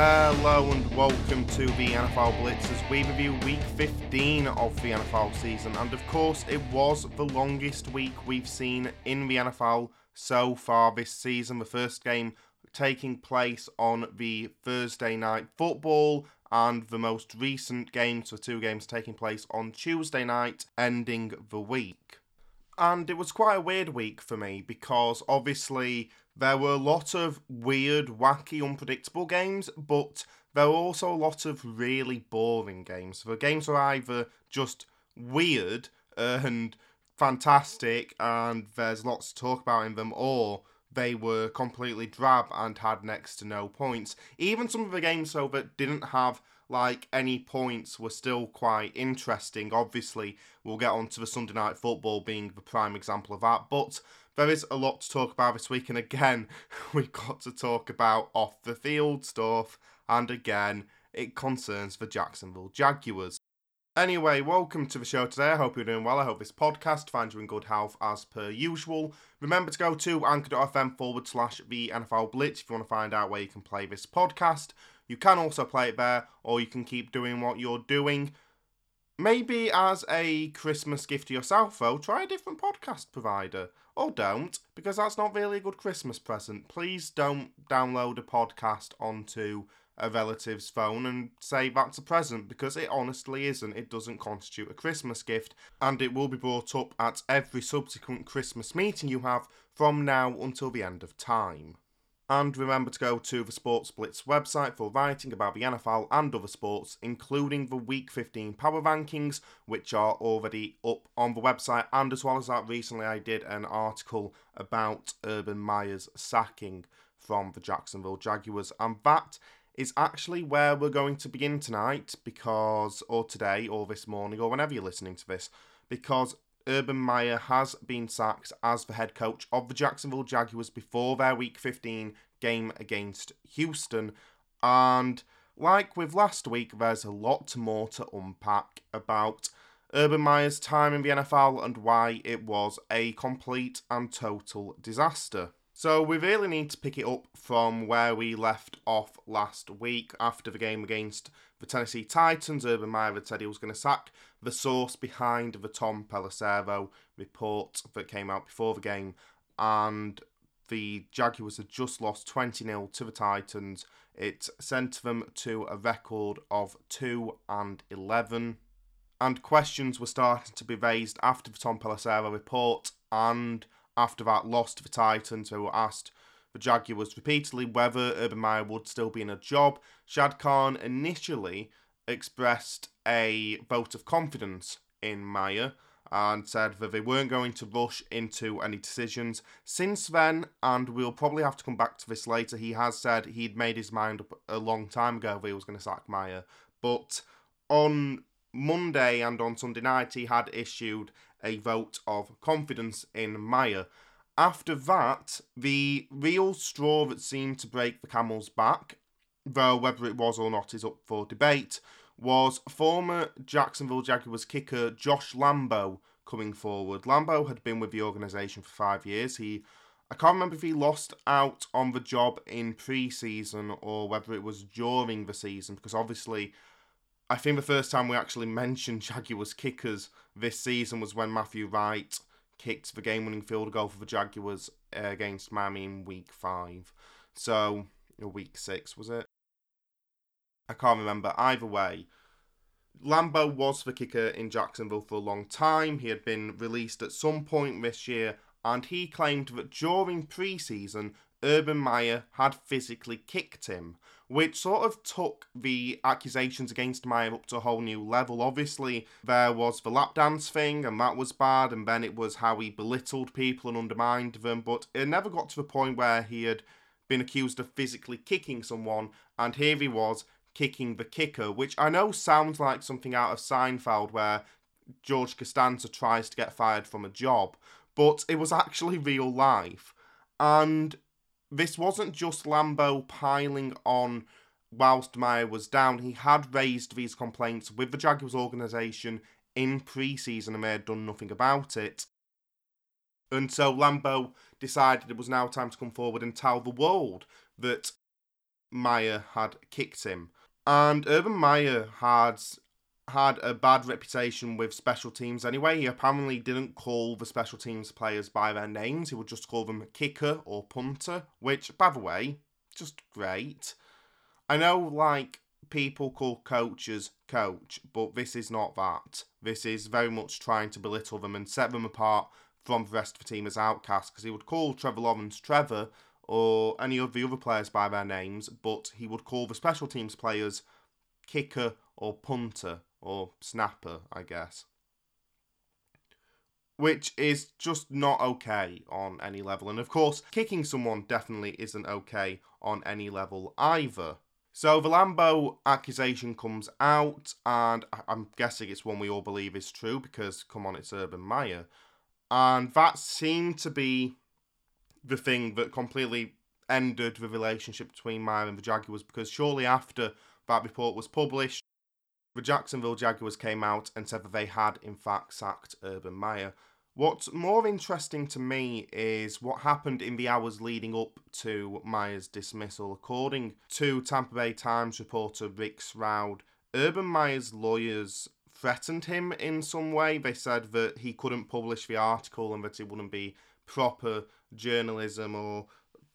Hello and welcome to the NFL Blitz as we review week 15 of the NFL season. And of course, it was the longest week we've seen in the NFL so far this season. The first game taking place on the Thursday night football, and the most recent games, the two games taking place on Tuesday night, ending the week. And it was quite a weird week for me because obviously there were a lot of weird, wacky, unpredictable games, but there were also a lot of really boring games. The games were either just weird and fantastic, and there's lots to talk about in them, or they were completely drab and had next to no points. Even some of the games, though, that didn't have like any points were still quite interesting. Obviously, we'll get on to the Sunday night football being the prime example of that, but there is a lot to talk about this week, and again, we've got to talk about off the field stuff, and again, it concerns the Jacksonville Jaguars. Anyway, welcome to the show today. I hope you're doing well. I hope this podcast finds you in good health as per usual. Remember to go to anchor.fm forward slash the NFL Blitz if you want to find out where you can play this podcast. You can also play it there, or you can keep doing what you're doing. Maybe as a Christmas gift to yourself, though, try a different podcast provider. Or don't, because that's not really a good Christmas present. Please don't download a podcast onto a relative's phone and say that's a present because it honestly isn't. It doesn't constitute a Christmas gift, and it will be brought up at every subsequent Christmas meeting you have from now until the end of time. And remember to go to the Sports Blitz website for writing about the NFL and other sports, including the Week 15 Power Rankings, which are already up on the website. And as well as that, recently I did an article about Urban Meyer's sacking from the Jacksonville Jaguars. And that is actually where we're going to begin tonight, because, or today, or this morning, or whenever you're listening to this, because Urban Meyer has been sacked as the head coach of the Jacksonville Jaguars before their Week 15 game against Houston. And like with last week, there's a lot more to unpack about Urban Meyer's time in the NFL and why it was a complete and total disaster. So we really need to pick it up from where we left off last week after the game against the Tennessee Titans. Urban Meyer had said he was going to sack the source behind the Tom Pelissero report that came out before the game, and the Jaguars had just lost 20 0 to the Titans. It sent them to a record of 2 and 11. And questions were starting to be raised after the Tom Pelissero report and after that loss to the Titans, who were asked the Jaguars repeatedly whether Urban Meyer would still be in a job. Shad Khan initially expressed a vote of confidence in Meyer and said that they weren't going to rush into any decisions. Since then, and we'll probably have to come back to this later, he has said he'd made his mind up a long time ago that he was going to sack Meyer. But on Monday and on Sunday night, he had issued a vote of confidence in Meyer. After that, the real straw that seemed to break the camel's back, though whether it was or not is up for debate, was former Jacksonville Jaguars kicker Josh Lambo coming forward. Lambo had been with the organisation for five years. He, I can't remember if he lost out on the job in pre-season or whether it was during the season, because obviously, I think the first time we actually mentioned Jaguars kickers this season was when Matthew Wright kicked the game-winning field goal for the Jaguars uh, against Miami in Week Five. So, Week Six was it? I can't remember. Either way, Lambo was the kicker in Jacksonville for a long time. He had been released at some point this year, and he claimed that during preseason, Urban Meyer had physically kicked him, which sort of took the accusations against Meyer up to a whole new level. Obviously, there was the lap dance thing, and that was bad, and then it was how he belittled people and undermined them, but it never got to the point where he had been accused of physically kicking someone, and here he was kicking the kicker, which I know sounds like something out of Seinfeld where George Costanza tries to get fired from a job, but it was actually real life. And this wasn't just Lambo piling on whilst Meyer was down. He had raised these complaints with the Jaguars organisation in pre season and they had done nothing about it. And so Lambo decided it was now time to come forward and tell the world that Meyer had kicked him. And Urban Meyer had had a bad reputation with special teams anyway. He apparently didn't call the special teams players by their names. He would just call them kicker or punter, which, by the way, just great. I know, like, people call coaches coach, but this is not that. This is very much trying to belittle them and set them apart from the rest of the team as outcasts because he would call Trevor Lawrence Trevor or any of the other players by their names, but he would call the special teams players kicker or punter or snapper, I guess. Which is just not okay on any level. And of course, kicking someone definitely isn't okay on any level either. So the Lambo accusation comes out, and I'm guessing it's one we all believe is true because, come on, it's Urban Meyer. And that seemed to be the thing that completely ended the relationship between Meyer and the Jaguars because shortly after that report was published, the Jacksonville Jaguars came out and said that they had, in fact, sacked Urban Meyer. What's more interesting to me is what happened in the hours leading up to Meyer's dismissal. According to Tampa Bay Times reporter Rick Stroud, Urban Meyer's lawyers threatened him in some way. They said that he couldn't publish the article and that it wouldn't be proper journalism or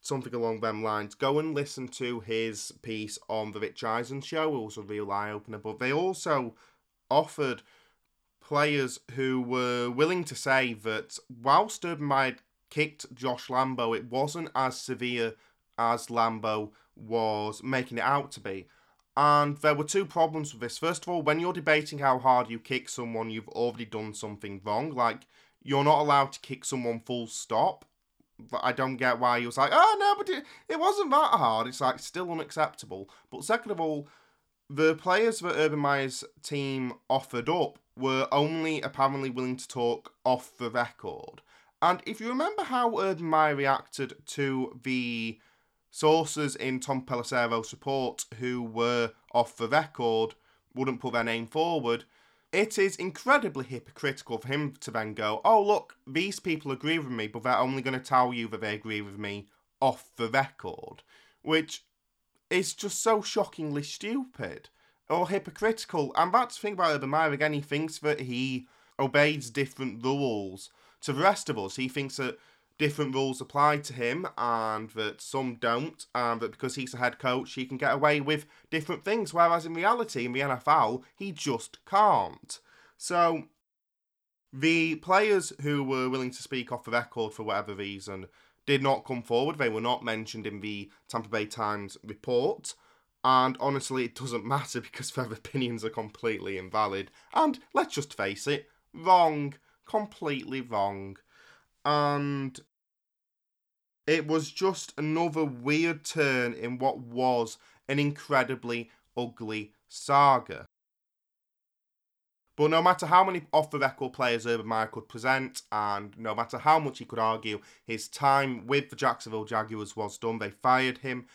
something along them lines, go and listen to his piece on the Rich Eisen show. It was a real eye opener. But they also offered players who were willing to say that whilst Urban Meyer kicked Josh Lambo, it wasn't as severe as Lambo was making it out to be. And there were two problems with this. First of all, when you're debating how hard you kick someone, you've already done something wrong. Like, you're not allowed to kick someone full stop. I don't get why he was like, oh no, but it, it wasn't that hard. It's like still unacceptable. But second of all, the players that Urban Meyer's team offered up were only apparently willing to talk off the record. And if you remember how Urban Meyer reacted to the sources in Tom Pelissero's report who were off the record, wouldn't put their name forward, it is incredibly hypocritical for him to then go, oh, look, these people agree with me, but they're only going to tell you that they agree with me off the record, which is just so shockingly stupid or hypocritical. And that's the thing about Urban Meyer again, he thinks that he obeys different rules to the rest of us. He thinks that different rules apply to him and that some don't, and that because he's a head coach, he can get away with different things. Whereas in reality, in the NFL, he just can't. So, the players who were willing to speak off the record for whatever reason did not come forward. They were not mentioned in the Tampa Bay Times report. And honestly, it doesn't matter because their opinions are completely invalid. And let's just face it, wrong. Completely wrong and it was just another weird turn in what was an incredibly ugly saga. But no matter how many off the record players Urban Meyer could present, and no matter how much he could argue, his time with the Jacksonville Jaguars was done. They fired him.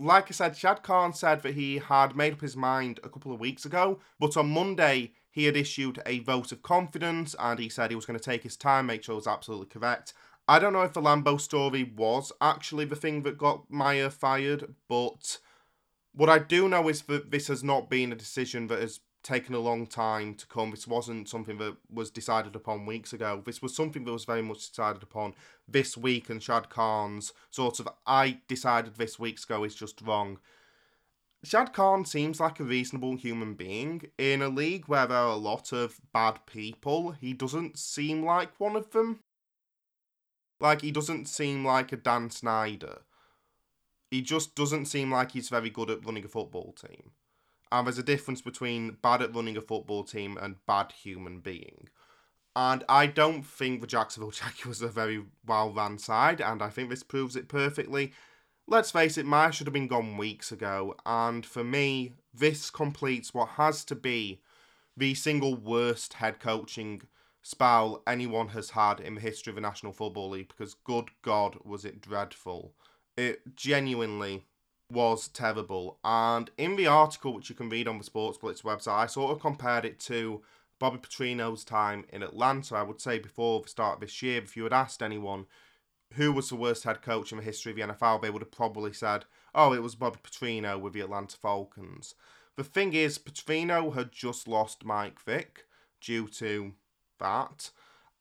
Like I said, Shad Khan said that he had made up his mind a couple of weeks ago, but on Monday he had issued a vote of confidence and he said he was going to take his time, make sure it was absolutely correct. I don't know if the Lambo story was actually the thing that got Meyer fired, but what I do know is that this has not been a decision that has taken a long time to come. This wasn't something that was decided upon weeks ago. This was something that was very much decided upon this week, and Shad Khan's sort of I decided this week's ago is just wrong. Shad Khan seems like a reasonable human being. In a league where there are a lot of bad people, he doesn't seem like one of them. Like, he doesn't seem like a Dan Snyder. He just doesn't seem like he's very good at running a football team. And there's a difference between bad at running a football team and bad human being. And I don't think the Jacksonville Jaguars are a very well run side, and I think this proves it perfectly let's face it, Meyer should have been gone weeks ago. And for me, this completes what has to be the single worst head coaching spell anyone has had in the history of the National Football League because, good God, was it dreadful. It genuinely was terrible. And in the article, which you can read on the Sports Blitz website, I sort of compared it to Bobby Petrino's time in Atlanta. I would say before the start of this year, if you had asked anyone who was the worst head coach in the history of the NFL, they would have probably said oh, it was Bobby Petrino with the Atlanta Falcons. The thing is, Petrino had just lost Mike Vick due to that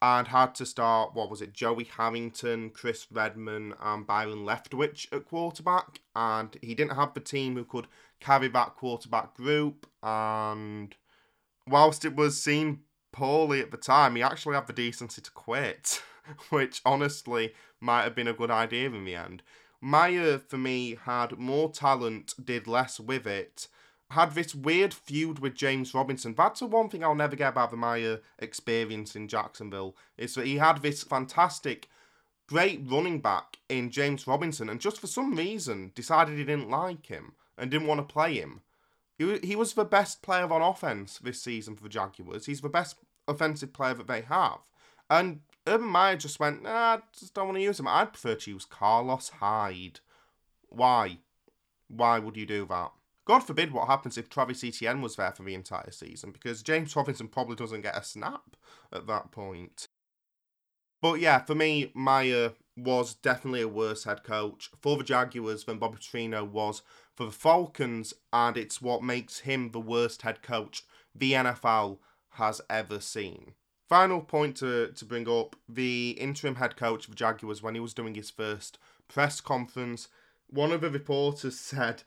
and had to start, what was it, Joey Harrington, Chris Redman, and Byron Leftwich at quarterback. And he didn't have the team who could carry that quarterback group. And whilst it was seen poorly at the time, he actually had the decency to quit, which honestly might have been a good idea in the end. Meyer, for me, had more talent, did less with it, had this weird feud with James Robinson. That's the one thing I'll never get about the Meyer experience in Jacksonville, is that he had this fantastic, great running back in James Robinson, and just for some reason decided he didn't like him and didn't want to play him. He, he was the best player on offense this season for the Jaguars. He's the best offensive player that they have. And Urban Meyer just went, nah, I just don't want to use him. I'd prefer to use Carlos Hyde. Why? Why would you do that? God forbid what happens if Travis Etienne was there for the entire season, because James Robinson probably doesn't get a snap at that point. But yeah, for me, Meyer was definitely a worse head coach for the Jaguars than Bobby Petrino was for the Falcons, and it's what makes him the worst head coach the NFL has ever seen. Final point to, to bring up the interim head coach of Jaguars when he was doing his first press conference, one of the reporters said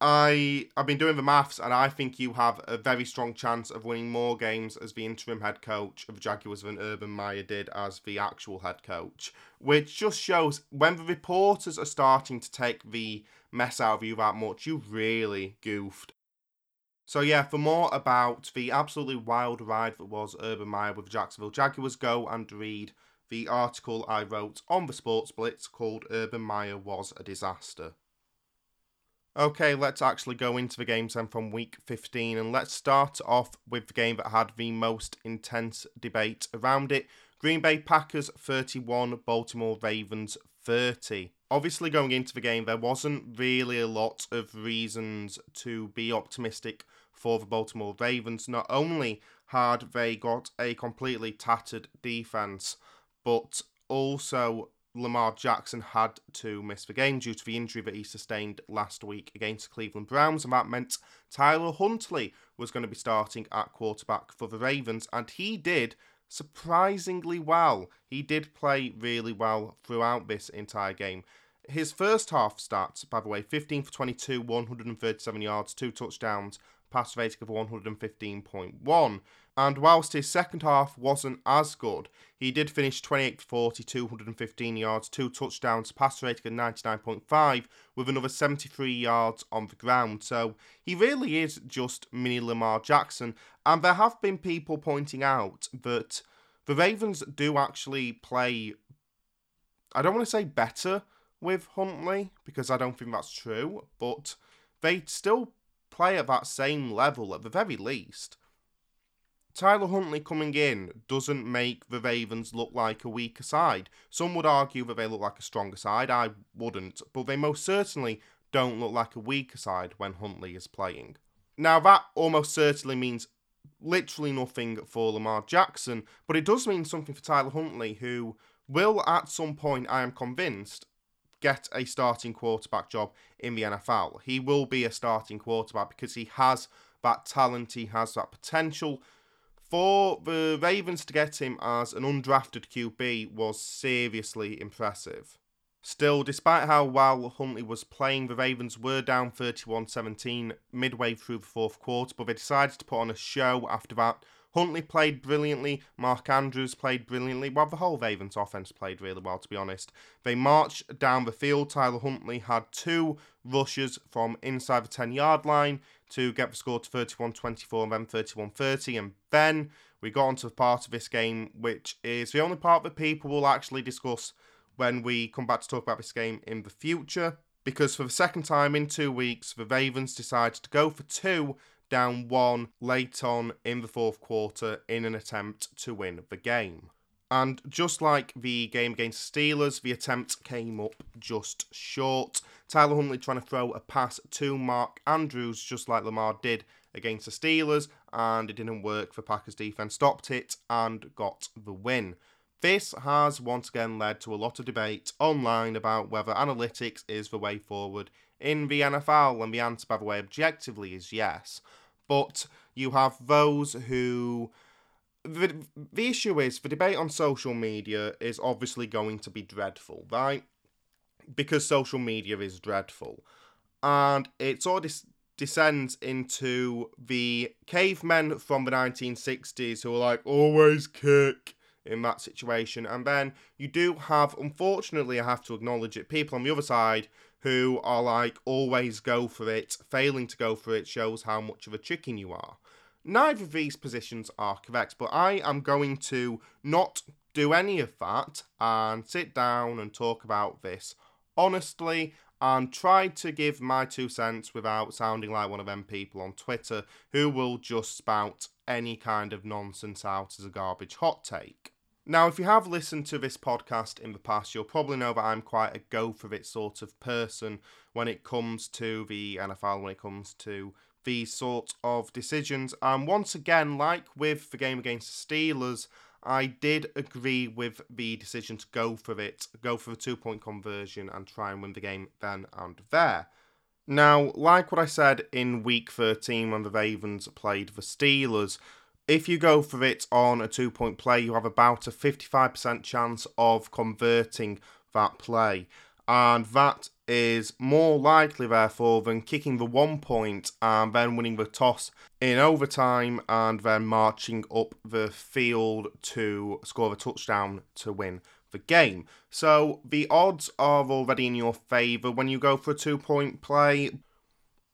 I I've been doing the maths, and I think you have a very strong chance of winning more games as the interim head coach of the Jaguars than Urban Meyer did as the actual head coach, which just shows when the reporters are starting to take the mess out of you that much, you really goofed. So yeah, for more about the absolutely wild ride that was Urban Meyer with Jacksonville Jaguars, go and read the article I wrote on the Sports Blitz called Urban Meyer Was a Disaster. Okay, let's actually go into the games then from week 15 and let's start off with the game that had the most intense debate around it. Green Bay Packers 31, Baltimore Ravens 30. Obviously, going into the game, there wasn't really a lot of reasons to be optimistic for the Baltimore Ravens. Not only had they got a completely tattered defense, but also Lamar Jackson had to miss the game due to the injury that he sustained last week against the Cleveland Browns, and that meant Tyler Huntley was going to be starting at quarterback for the Ravens, and he did surprisingly well. He did play really well throughout this entire game. His first half stats, by the way, 15 for 22, 137 yards, two touchdowns, pass rating of 115.1. And whilst his second half wasn't as good, he did finish 28 40, 215 yards, two touchdowns, pass rating of 99.5, with another 73 yards on the ground. So he really is just mini Lamar Jackson. And there have been people pointing out that the Ravens do actually play, I don't want to say better with Huntley, because I don't think that's true, but they still play at that same level at the very least. Tyler Huntley coming in doesn't make the Ravens look like a weaker side. Some would argue that they look like a stronger side. I wouldn't, but they most certainly don't look like a weaker side when Huntley is playing. Now, that almost certainly means literally nothing for Lamar Jackson, but it does mean something for Tyler Huntley, who will at some point, I am convinced, get a starting quarterback job in the NFL. He will be a starting quarterback because he has that talent, he has that potential for the Ravens to get him as an undrafted QB was seriously impressive. Still, despite how well Huntley was playing, the Ravens were down 31 17 midway through the fourth quarter, but they decided to put on a show after that. Huntley played brilliantly, Mark Andrews played brilliantly, well, the whole Ravens offense played really well, to be honest. They marched down the field. Tyler Huntley had two rushes from inside the 10 yard line to get the score to 31 24 and then 31 30. And then we got onto the part of this game, which is the only part that people will actually discuss when we come back to talk about this game in the future. Because for the second time in two weeks, the Ravens decided to go for two down one late on in the fourth quarter in an attempt to win the game. And just like the game against Steelers, the attempt came up just short. Tyler Huntley trying to throw a pass to Mark Andrews, just like Lamar did against the Steelers, and it didn't work. The Packers defense stopped it and got the win. This has once again led to a lot of debate online about whether analytics is the way forward in the NFL? And the answer, by the way, objectively is yes. But you have those who. The, the issue is the debate on social media is obviously going to be dreadful, right? Because social media is dreadful. And it sort of descends into the cavemen from the 1960s who are like, always kick in that situation. And then you do have, unfortunately, I have to acknowledge it, people on the other side who are like, always go for it. Failing to go for it shows how much of a chicken you are. Neither of these positions are correct, but I am going to not do any of that and sit down and talk about this honestly and tried to give my two cents without sounding like one of them people on Twitter who will just spout any kind of nonsense out as a garbage hot take. Now, if you have listened to this podcast in the past, you'll probably know that I'm quite a go for it sort of person when it comes to the NFL, when it comes to these sort of decisions. And once again, like with the game against the Steelers, I did agree with the decision to go for it, go for the two point conversion and try and win the game then and there. Now, like what I said in week 13 when the Ravens played the Steelers, if you go for it on a two point play, you have about a 55% chance of converting that play. And that is more likely, therefore, than kicking the one point and then winning the toss in overtime and then marching up the field to score a touchdown to win the game. So the odds are already in your favour when you go for a two point play.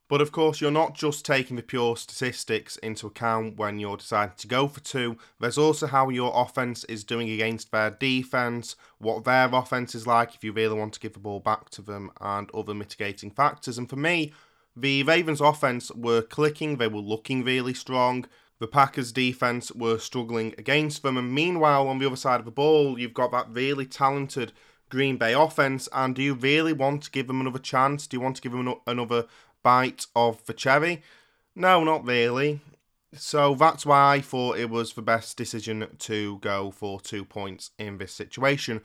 But of course, you're not just taking the pure statistics into account when you're deciding to go for two. There's also how your offense is doing against their defense, what their offense is like if you really want to give the ball back to them, and other mitigating factors. And for me, the Ravens' offense were clicking, they were looking really strong. The Packers' defense were struggling against them. And meanwhile, on the other side of the ball, you've got that really talented Green Bay offense. And do you really want to give them another chance? Do you want to give them another bite of the cherry? No, not really. So that's why I thought it was the best decision to go for two points in this situation.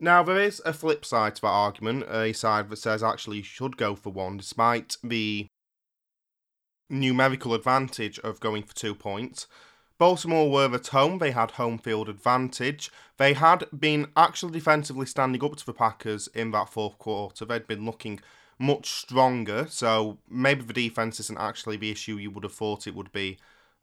Now, there is a flip side to that argument, a side that says actually you should go for one, despite the numerical advantage of going for two points. Baltimore were at home, they had home field advantage. They had been actually defensively standing up to the Packers in that fourth quarter. They'd been looking much stronger. So maybe the defense isn't actually the issue you would have thought it would be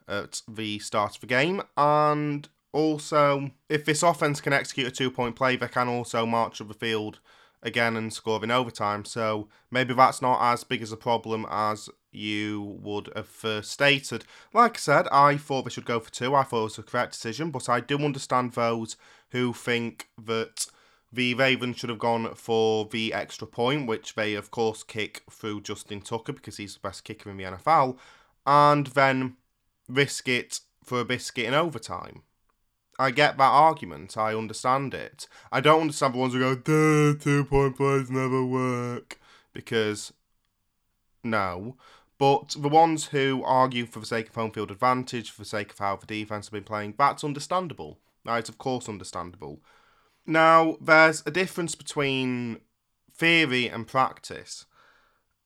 at the start of the game. And also, if this offense can execute a two point play, they can also march up the field again and score in overtime. So maybe that's not as big as a problem as you would have first stated. Like I said, I thought they should go for two. I thought it was the correct decision, but I do understand those who think that the Ravens should have gone for the extra point, which they, of course, kick through Justin Tucker because he's the best kicker in the NFL, and then risk it for a biscuit in overtime. I get that argument. I understand it. I don't understand the ones who go, Duh, two point plays never work. Because, no. But the ones who argue for the sake of home field advantage, for the sake of how the defence have been playing, that's understandable. That is, of course, understandable. Now, there's a difference between theory and practice.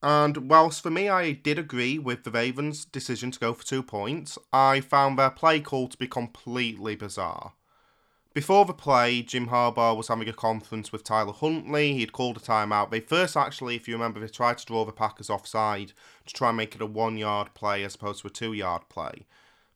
And whilst for me I did agree with the Ravens' decision to go for two points, I found their play call to be completely bizarre. Before the play, Jim Harbaugh was having a conference with Tyler Huntley. He'd called a timeout. They first, actually, if you remember, they tried to draw the Packers offside to try and make it a one yard play as opposed to a two yard play.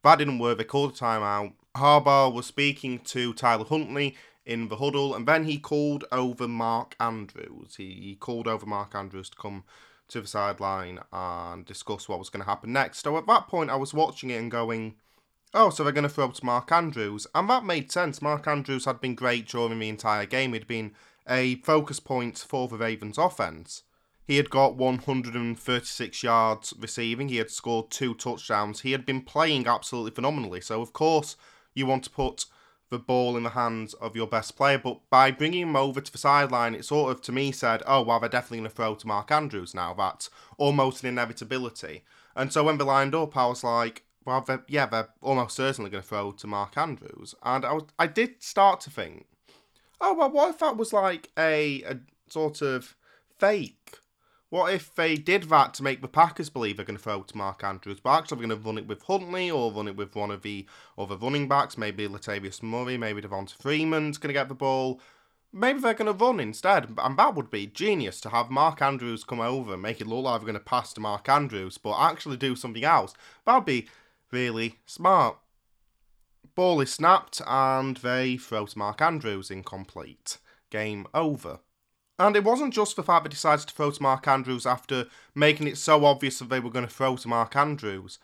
That didn't work. They called a timeout. Harbaugh was speaking to Tyler Huntley in the huddle, and then he called over Mark Andrews. He, he called over Mark Andrews to come to the sideline and discuss what was going to happen next. So at that point, I was watching it and going, oh, so they're going to throw to Mark Andrews. And that made sense. Mark Andrews had been great during the entire game. He'd been a focus point for the Ravens offense. He had got 136 yards receiving. He had scored two touchdowns. He had been playing absolutely phenomenally. So, of course, you want to put the ball in the hands of your best player. But by bringing him over to the sideline, it sort of to me said, oh, well, they're definitely going to throw to Mark Andrews now. That's almost an inevitability. And so when they lined up, I was like, well, they're, yeah, they're almost certainly going to throw to Mark Andrews. And I, was, I did start to think, oh, well, what if that was like a, a sort of fake? What if they did that to make the Packers believe they're going to throw to Mark Andrews, but they're going to run it with Huntley or run it with one of the other running backs, maybe Latavius Murray, maybe Devonta Freeman's going to get the ball. Maybe they're going to run instead, and that would be genius to have Mark Andrews come over and make it look like they're going to pass to Mark Andrews, but actually do something else. That would be really smart. Ball is snapped, and they throw to Mark Andrews incomplete. Game over. And it wasn't just the fact they decided to throw to Mark Andrews after making it so obvious that they were going to throw to Mark Andrews.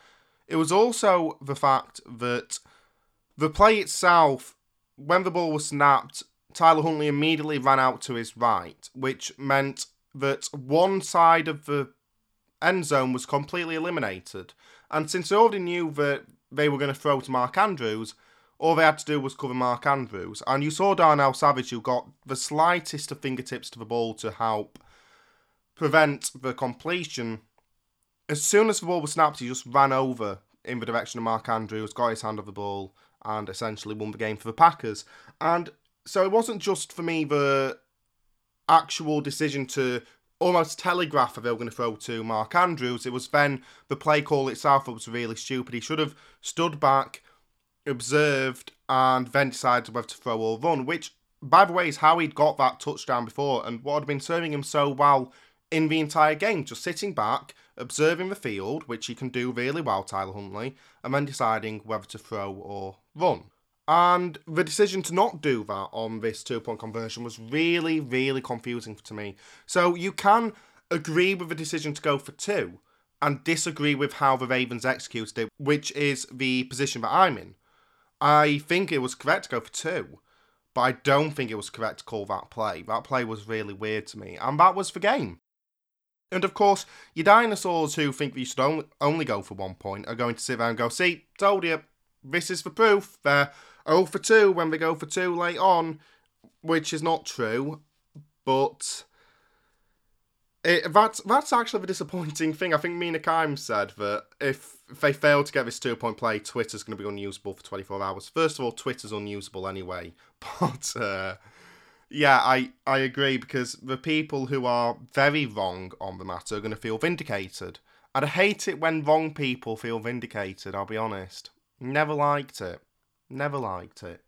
It was also the fact that the play itself, when the ball was snapped, Tyler Huntley immediately ran out to his right, which meant that one side of the end zone was completely eliminated. And since they already knew that they were going to throw to Mark Andrews, all they had to do was cover Mark Andrews. And you saw Darnell Savage, who got the slightest of fingertips to the ball to help prevent the completion. As soon as the ball was snapped, he just ran over in the direction of Mark Andrews, got his hand on the ball, and essentially won the game for the Packers. And so it wasn't just for me the actual decision to almost telegraph that they were going to throw to Mark Andrews. It was then the play call itself that was really stupid. He should have stood back, observed, and then decided whether to throw or run, which, by the way, is how he'd got that touchdown before and what had been serving him so well in the entire game. Just sitting back, observing the field, which he can do really well, Tyler Huntley, and then deciding whether to throw or run. And the decision to not do that on this two point conversion was really, really confusing to me. So you can agree with the decision to go for two and disagree with how the Ravens executed it, which is the position that I'm in. I think it was correct to go for two, but I don't think it was correct to call that play. That play was really weird to me, and that was the game. And of course, your dinosaurs who think you should only go for one point are going to sit there and go, see, told you, this is the proof. They're 0 for 2 when they go for 2 late on, which is not true, but it, that's that's actually the disappointing thing. I think Mina Kimes said that if, if they fail to get this two point play, Twitter's going to be unusable for 24 hours. First of all, Twitter's unusable anyway, but uh, yeah, I, I agree because the people who are very wrong on the matter are going to feel vindicated. And I hate it when wrong people feel vindicated, I'll be honest. Never liked it. Never liked it.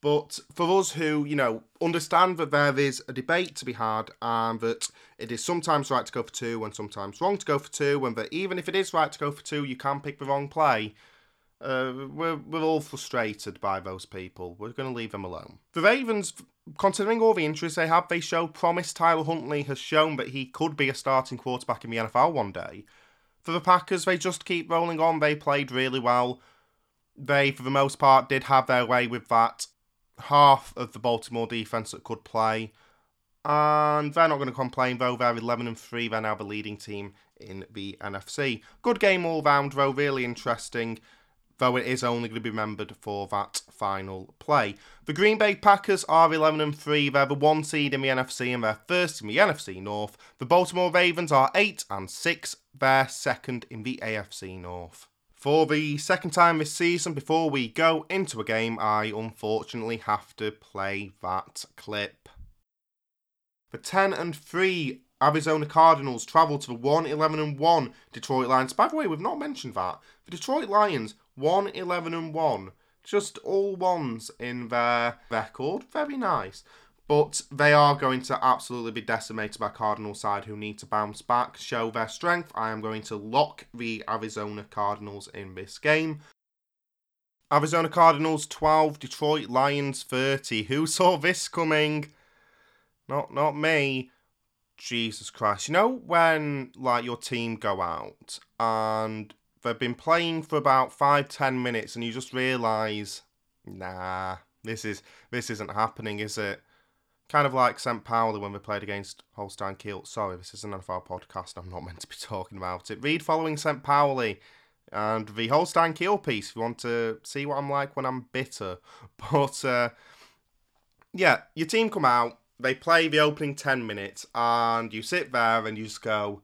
But for us who, you know, understand that there is a debate to be had and that it is sometimes right to go for two and sometimes wrong to go for two, and that even if it is right to go for two, you can pick the wrong play, uh, we're, we're all frustrated by those people. We're going to leave them alone. The Ravens, considering all the injuries they have, they show promise. Tyler Huntley has shown that he could be a starting quarterback in the NFL one day. For the Packers, they just keep rolling on. They played really well they, for the most part, did have their way with that half of the Baltimore defense that could play. And they're not going to complain, though. They're 11 and 3. They're now the leading team in the NFC. Good game all round, though. Really interesting, though it is only going to be remembered for that final play. The Green Bay Packers are 11 and 3. They're the one seed in the NFC and they're first in the NFC North. The Baltimore Ravens are 8 and 6. They're second in the AFC North. For the second time this season, before we go into a game, I unfortunately have to play that clip. The 10 and 3 Arizona Cardinals travel to the 1 11 and 1 Detroit Lions. By the way, we've not mentioned that. The Detroit Lions 1 11 and 1. Just all ones in their record. Very nice. But they are going to absolutely be decimated by Cardinal side who need to bounce back, show their strength. I am going to lock the Arizona Cardinals in this game. Arizona Cardinals 12, Detroit Lions 30. Who saw this coming? Not not me. Jesus Christ. You know when like your team go out and they've been playing for about five, ten minutes and you just realise, nah, this is this isn't happening, is it? Kind of like St. Pauli when we played against Holstein Kiel. Sorry, this is an NFL podcast. I'm not meant to be talking about it. Read following St. Pauli and the Holstein Kiel piece if you want to see what I'm like when I'm bitter. But uh, yeah, your team come out, they play the opening 10 minutes, and you sit there and you just go,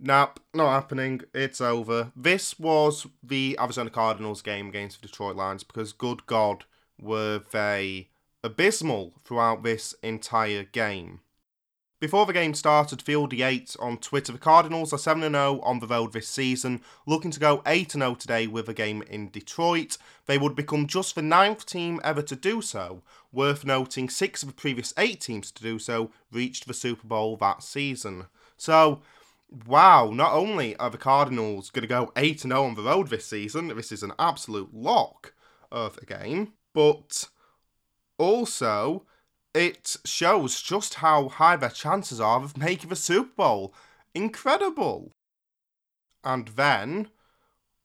Nope, not happening. It's over. This was the Arizona Cardinals game against the Detroit Lions because, good God, were they abysmal throughout this entire game. Before the game started, Field Yates on Twitter, the Cardinals are 7 0 on the road this season, looking to go 8 0 today with a game in Detroit. They would become just the ninth team ever to do so. Worth noting, six of the previous eight teams to do so reached the Super Bowl that season. So, wow, not only are the Cardinals going to go 8 0 on the road this season, this is an absolute lock of a game, but also it shows just how high their chances are of making the Super Bowl. Incredible. And then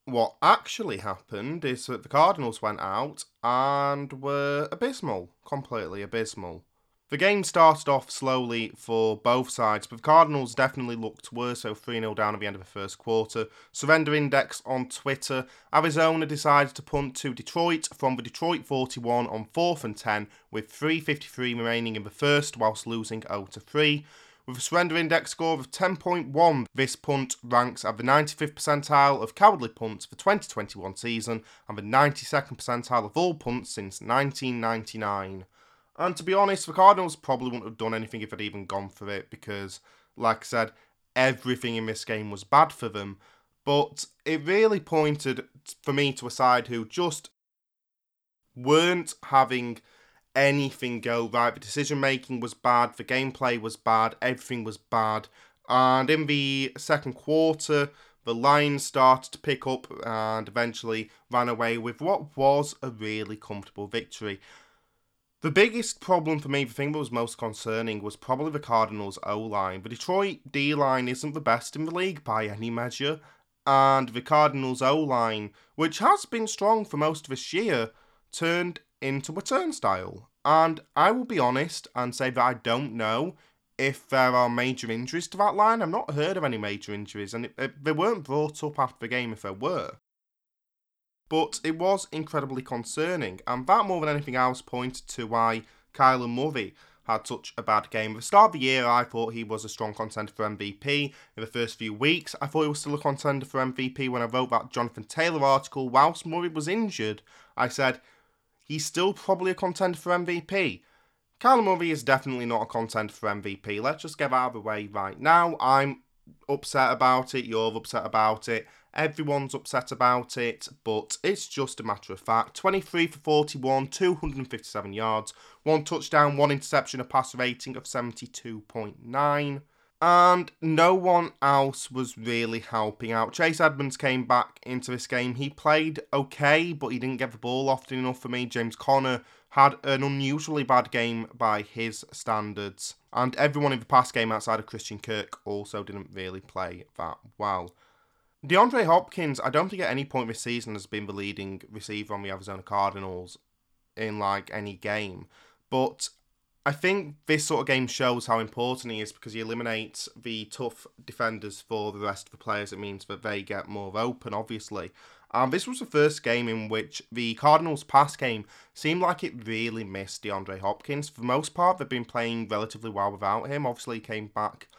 what actually happened is that the Cardinals went out and were abysmal, completely abysmal. The game started off slowly for both sides, but the Cardinals definitely looked worse, so 3 0 down at the end of the first quarter. Surrender Index on Twitter. Arizona decided to punt to Detroit from the Detroit 41 on 4th and 10, with 3.53 remaining in the first, whilst losing 0 3. With a surrender index score of 10.1, this punt ranks at the 95th percentile of cowardly punts for 2021 season and the 92nd percentile of all punts since 1999. And to be honest, the Cardinals probably wouldn't have done anything if they'd even gone for it because, like I said, everything in this game was bad for them. But it really pointed for me to a side who just weren't having anything go right. The decision making was bad, the gameplay was bad, everything was bad. And in the second quarter, the Lions started to pick up and eventually ran away with what was a really comfortable victory. The biggest problem for me, the thing that was most concerning, was probably the Cardinals' O line. The Detroit D line isn't the best in the league by any measure, and the Cardinals' O line, which has been strong for most of this year, turned into a turnstile. And I will be honest and say that I don't know if there are major injuries to that line. I've not heard of any major injuries, and it, it, they weren't brought up after the game if there were. But it was incredibly concerning, and that more than anything else pointed to why Kyler Murray had such a bad game. At the start of the year, I thought he was a strong contender for MVP. In the first few weeks, I thought he was still a contender for MVP when I wrote that Jonathan Taylor article. Whilst Murray was injured, I said he's still probably a contender for MVP. Kyler Murray is definitely not a contender for MVP. Let's just get out of the way right now. I'm upset about it. You're upset about it. Everyone's upset about it, but it's just a matter of fact. 23 for 41, 257 yards, one touchdown, one interception, a passer rating of 72.9. And no one else was really helping out. Chase Edmonds came back into this game. He played okay, but he didn't get the ball often enough for me. James Conner had an unusually bad game by his standards. And everyone in the past game outside of Christian Kirk also didn't really play that well. DeAndre Hopkins, I don't think at any point this season has been the leading receiver on the Arizona Cardinals in like any game. But I think this sort of game shows how important he is because he eliminates the tough defenders for the rest of the players. It means that they get more open, obviously. And this was the first game in which the Cardinals' pass game seemed like it really missed DeAndre Hopkins. For the most part, they've been playing relatively well without him. Obviously, he came back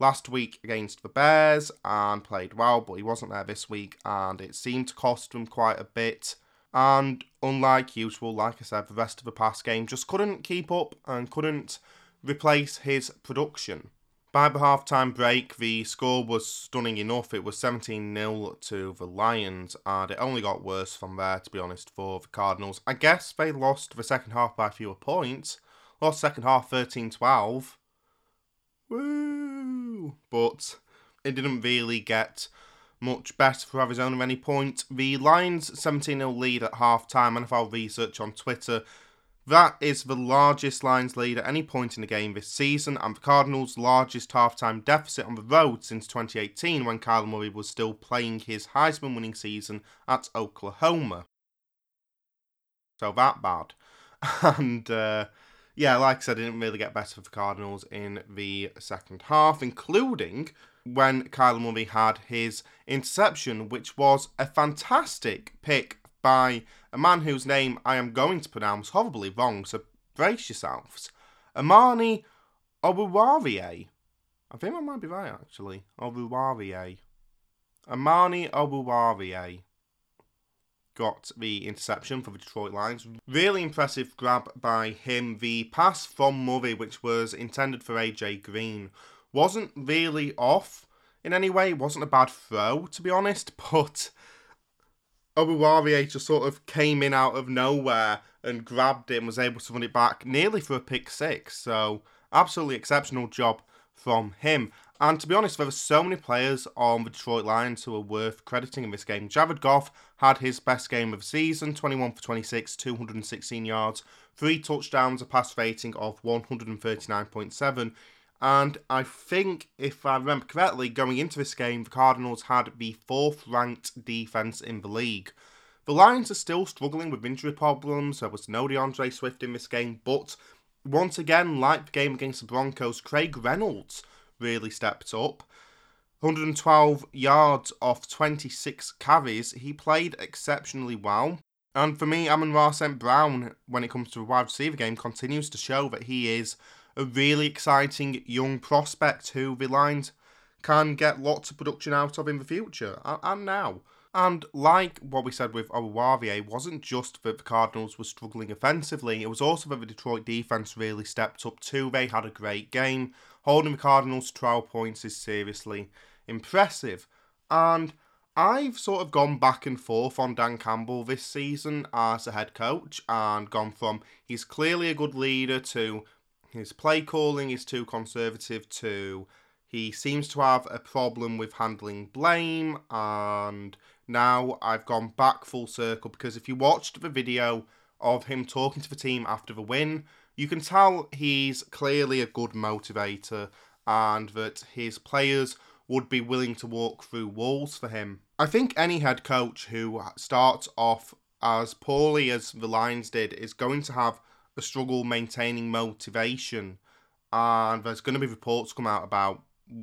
last week against the Bears and played well, but he wasn't there this week, and it seemed to cost him quite a bit. And unlike usual, like I said, the rest of the pass game just couldn't keep up and couldn't replace his production. By the half-time break, the score was stunning enough. It was 17 0 to the Lions, and it only got worse from there, to be honest, for the Cardinals. I guess they lost the second half by fewer points. Lost second half 13 12. Woo! But it didn't really get much better for Arizona at any point. The Lions 17 0 lead at half time, NFL Research on Twitter. That is the largest Lions lead at any point in the game this season, and the Cardinals' largest halftime deficit on the road since 2018 when Kyler Murray was still playing his Heisman winning season at Oklahoma. So that bad. And uh, yeah, like I said, it didn't really get better for the Cardinals in the second half, including when Kyler Murray had his interception, which was a fantastic pick by a man whose name I am going to pronounce horribly wrong, so brace yourselves. Amani Oruwariye. I think I might be right, actually. Oruwariye. Amani Oruwariye. Got the interception for the Detroit Lions. Really impressive grab by him. The pass from Murray, which was intended for AJ Green, wasn't really off in any way. It wasn't a bad throw, to be honest, but Oruwariye just sort of came in out of nowhere and grabbed it and was able to run it back nearly for a pick six. So, absolutely exceptional job from him. And to be honest, there were so many players on the Detroit Lions who are worth crediting in this game. Jared Goff had his best game of the season 21 for 26, 216 yards, three touchdowns, a pass rating of 139.7. And I think, if I remember correctly, going into this game, the Cardinals had the fourth ranked defense in the league. The Lions are still struggling with injury problems. There was no D'Andre Swift in this game, but once again, like the game against the Broncos, Craig Reynolds really stepped up. 112 yards off 26 carries. He played exceptionally well. And for me, Amon-Ra St. Brown, when it comes to the wide receiver game, continues to show that he is a really exciting young prospect who the Lions can get lots of production out of in the future and now. And like what we said with Oruwariye, wasn't just that the Cardinals were struggling offensively, it was also that the Detroit defense really stepped up too. They had a great game. Holding the Cardinals to 12 points is seriously impressive. And I've sort of gone back and forth on Dan Campbell this season as a head coach and gone from he's clearly a good leader to his play calling is too conservative to he seems to have a problem with handling blame and now I've gone back full circle because if you watched the video of him talking to the team after the win, you can tell he's clearly a good motivator and that his players would be willing to walk through walls for him. I think any head coach who starts off as poorly as the Lions did is going to have a struggle maintaining motivation. And there's going to be reports come out about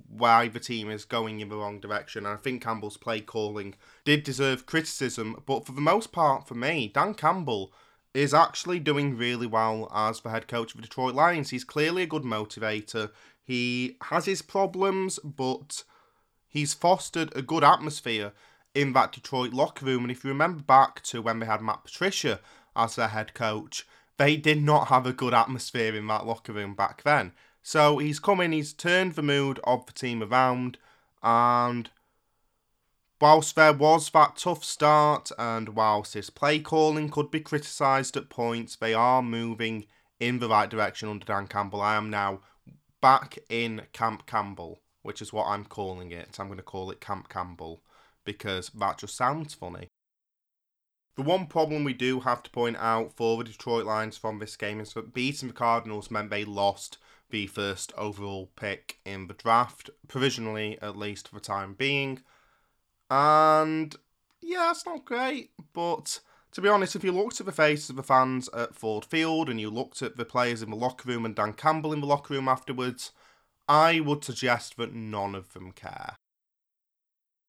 why the team is going in the wrong direction. And I think Campbell's play calling did deserve criticism, but for the most part, for me, Dan Campbell is actually doing really well as the head coach of the Detroit Lions. He's clearly a good motivator. He has his problems, but he's fostered a good atmosphere in that Detroit locker room. And if you remember back to when they had Matt Patricia as their head coach, they did not have a good atmosphere in that locker room back then. So he's come in, he's turned the mood of the team around, and whilst there was that tough start, and whilst his play calling could be criticised at points, they are moving in the right direction under Dan Campbell. I am now back in Camp Campbell, which is what I'm calling it. I'm going to call it Camp Campbell because that just sounds funny. The one problem we do have to point out for the Detroit Lions from this game is that beating the Cardinals meant they lost the first overall pick in the draft, provisionally at least for the time being. And yeah, it's not great, but to be honest, if you looked at the faces of the fans at Ford Field and you looked at the players in the locker room and Dan Campbell in the locker room afterwards, I would suggest that none of them care.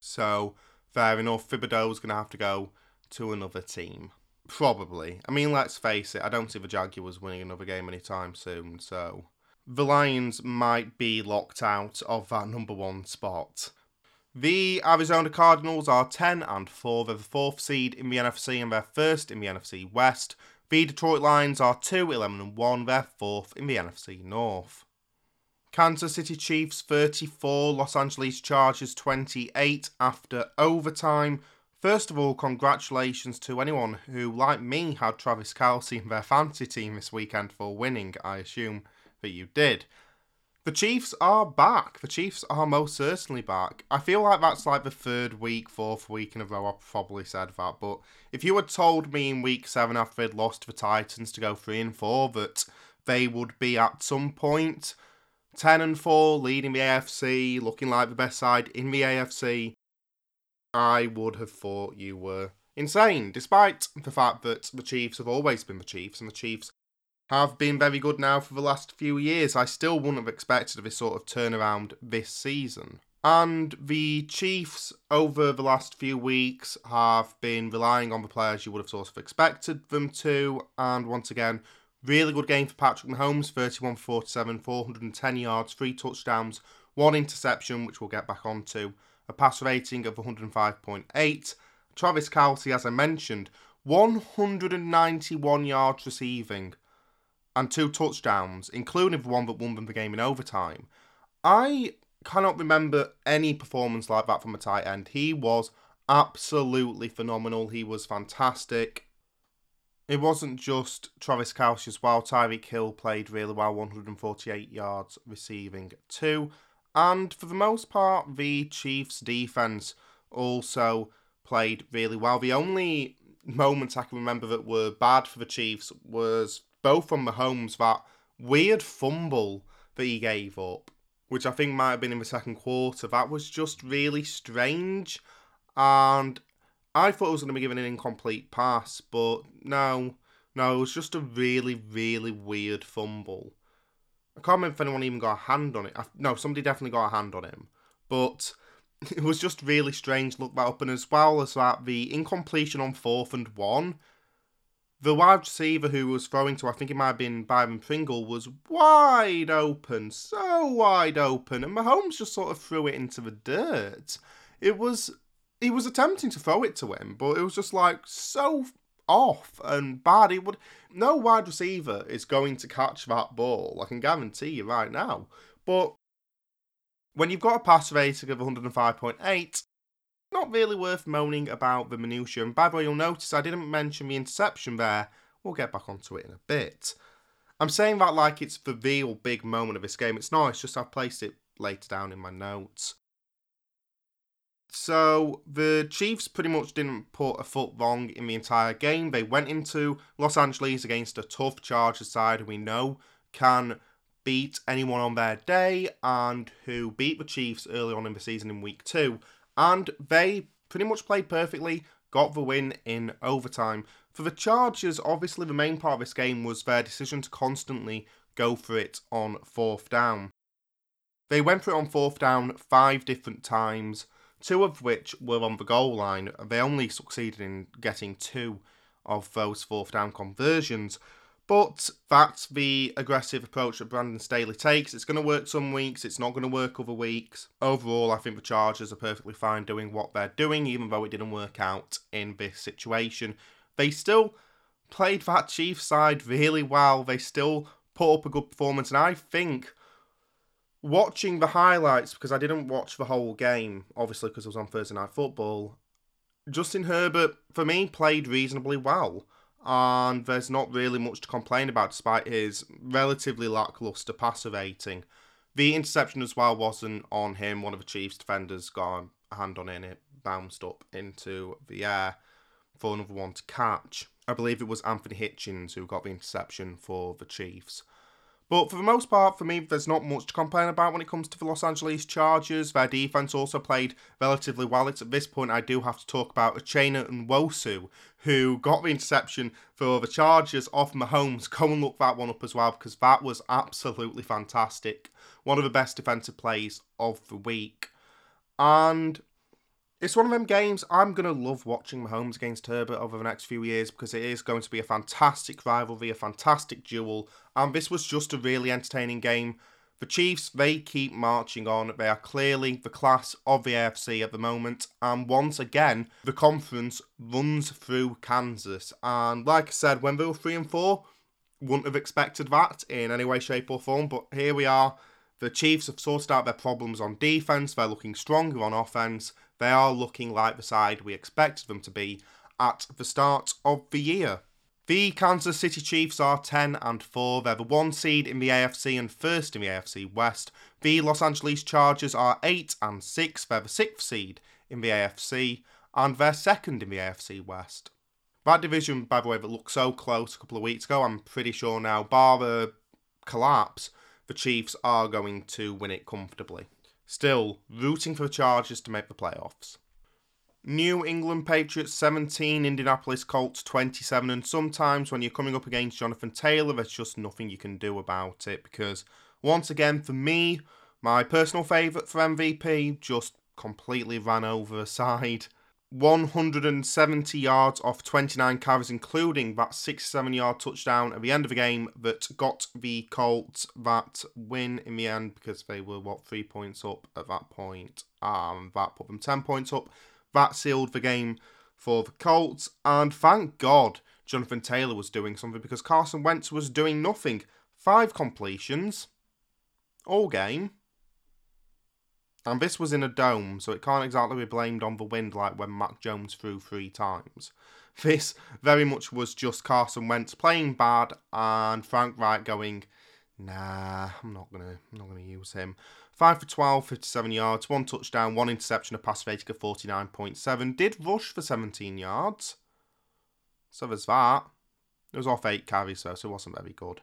So, fair enough, Thibodeaux's going to have to go to another team. Probably. I mean, let's face it, I don't see the Jaguars winning another game anytime soon, so the Lions might be locked out of that number one spot. The Arizona Cardinals are 10 and 4. They're the fourth seed in the NFC and they're first in the NFC West. The Detroit Lions are 2 11 and 1. They're fourth in the NFC North. Kansas City Chiefs 34, Los Angeles Chargers 28 after overtime. First of all, congratulations to anyone who, like me, had Travis Kelce in their fantasy team this weekend for winning. I assume that you did. The Chiefs are back. The Chiefs are most certainly back. I feel like that's like the third week, fourth week in a row I've probably said that. But if you had told me in week seven after they'd lost to the Titans to go three and four that they would be at some point 10 and 4, leading the AFC, looking like the best side in the AFC, I would have thought you were insane, despite the fact that the Chiefs have always been the Chiefs and the Chiefs have been very good now for the last few years. I still wouldn't have expected this sort of turnaround this season. And the Chiefs, over the last few weeks, have been relying on the players you would have sort of expected them to. And once again, really good game for Patrick Mahomes 31 47, 410 yards, three touchdowns, one interception, which we'll get back onto, a pass rating of 105.8, Travis Kelce, as I mentioned, 191 yards receiving and two touchdowns, including the one that won them the game in overtime. I cannot remember any performance like that from a tight end. He was absolutely phenomenal. He was fantastic. It wasn't just Travis Kelce as well. Tyreek Hill played really well, 148 yards receiving two. And for the most part, the Chiefs' defense also played really well. The only moments I can remember that were bad for the Chiefs was both from Mahomes, that weird fumble that he gave up, which I think might have been in the second quarter. That was just really strange. And I thought it was going to be given an incomplete pass, but no, no, it was just a really, really weird fumble. I can't remember if anyone even got a hand on it. No, somebody definitely got a hand on him. But it was just really strange look that up. And as well as that, the incompletion on fourth and one, the wide receiver who was throwing to, I think it might have been Byron Pringle, was wide open, so wide open. And Mahomes just sort of threw it into the dirt. It was, he was attempting to throw it to him, but it was just like so off and bad. It would no wide receiver is going to catch that ball. I can guarantee you right now. But when you've got a pass rating of 105.8, not really worth moaning about the minutiae. And by the way, you'll notice I didn't mention the interception there. We'll get back onto it in a bit. I'm saying that like it's the real big moment of this game. It's not, it's just I've placed it later down in my notes. So the Chiefs pretty much didn't put a foot wrong in the entire game. They went into Los Angeles against a tough Chargers side who we know can beat anyone on their day and who beat the Chiefs early on in the season in week two. And they pretty much played perfectly, got the win in overtime. For the Chargers, obviously the main part of this game was their decision to constantly go for it on fourth down. They went for it on fourth down five different times two of which were on the goal line. They only succeeded in getting two of those fourth down conversions. But that's the aggressive approach that Brandon Staley takes. It's going to work some weeks, it's not going to work other weeks. Overall, I think the Chargers are perfectly fine doing what they're doing, even though it didn't work out in this situation. They still played that Chiefs side really well. They still put up a good performance, and I think watching the highlights because I didn't watch the whole game, obviously because it was on Thursday Night Football. Justin Herbert, for me, played reasonably well, and there's not really much to complain about despite his relatively lackluster passer rating. The interception as well wasn't on him. One of the Chiefs defenders got a hand on it and it bounced up into the air for another one to catch. I believe it was Anthony Hitchens who got the interception for the Chiefs. But for the most part, for me, there's not much to complain about when it comes to the Los Angeles Chargers. Their defense also played relatively well. It's at this point I do have to talk about Uchenna Nwosu, who got the interception for the Chargers off Mahomes. Go and look that one up as well because that was absolutely fantastic. One of the best defensive plays of the week. And it's one of them games I'm going to love watching Mahomes against Herbert over the next few years because it is going to be a fantastic rivalry, a fantastic duel, and this was just a really entertaining game. The Chiefs, they keep marching on. They are clearly the class of the AFC at the moment, and once again, the conference runs through Kansas. And like I said, when they were 3 and 4, wouldn't have expected that in any way, shape, or form, but here we are. The Chiefs have sorted out their problems on defense, they're looking stronger on offense, they are looking like the side we expected them to be at the start of the year. The Kansas City Chiefs are 10 and 4. They're the one seed in the AFC and first in the AFC West. The Los Angeles Chargers are 8 and 6. They're the sixth seed in the AFC and they're second in the AFC West. That division, by the way, that looked so close a couple of weeks ago, I'm pretty sure now, bar the collapse, the Chiefs are going to win it comfortably. Still, rooting for the Chargers to make the playoffs. New England Patriots 17, Indianapolis Colts 27, and sometimes when you're coming up against Jonathan Taylor, there's just nothing you can do about it because, once again, for me, my personal favourite for MVP just completely ran over aside. 170 yards off 29 carries, including that 67 yard touchdown at the end of the game that got the Colts that win in the end because they were, what, three points up at that point. Um, that put them 10 points up. That sealed the game for the Colts, and thank God Jonathan Taylor was doing something because Carson Wentz was doing nothing. Five completions, all game. And this was in a dome, so it can't exactly be blamed on the wind like when Mac Jones threw three times. This very much was just Carson Wentz playing bad and Frank Reich going, nah, I'm not gonna I'm not gonna use him. 5 for 12, 57 yards, one touchdown, one interception, a pass rating of 49.7. Did rush for 17 yards. So there's that. It was off 8 carries, though, so it wasn't very good.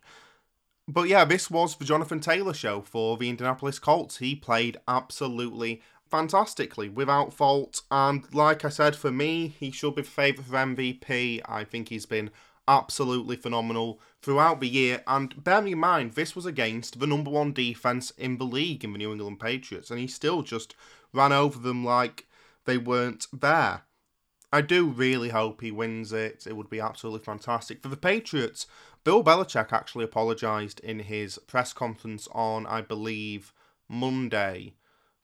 But yeah, this was the Jonathan Taylor show for the Indianapolis Colts. He played absolutely fantastically, without fault. And like I said, for me, he should be favourite for MVP. I think he's been absolutely phenomenal throughout the year. And bearing in mind, this was against the number one defense in the league in the New England Patriots, and he still just ran over them like they weren't there. I do really hope he wins it. It would be absolutely fantastic. For the Patriots, Bill Belichick actually apologised in his press conference on, I believe, Monday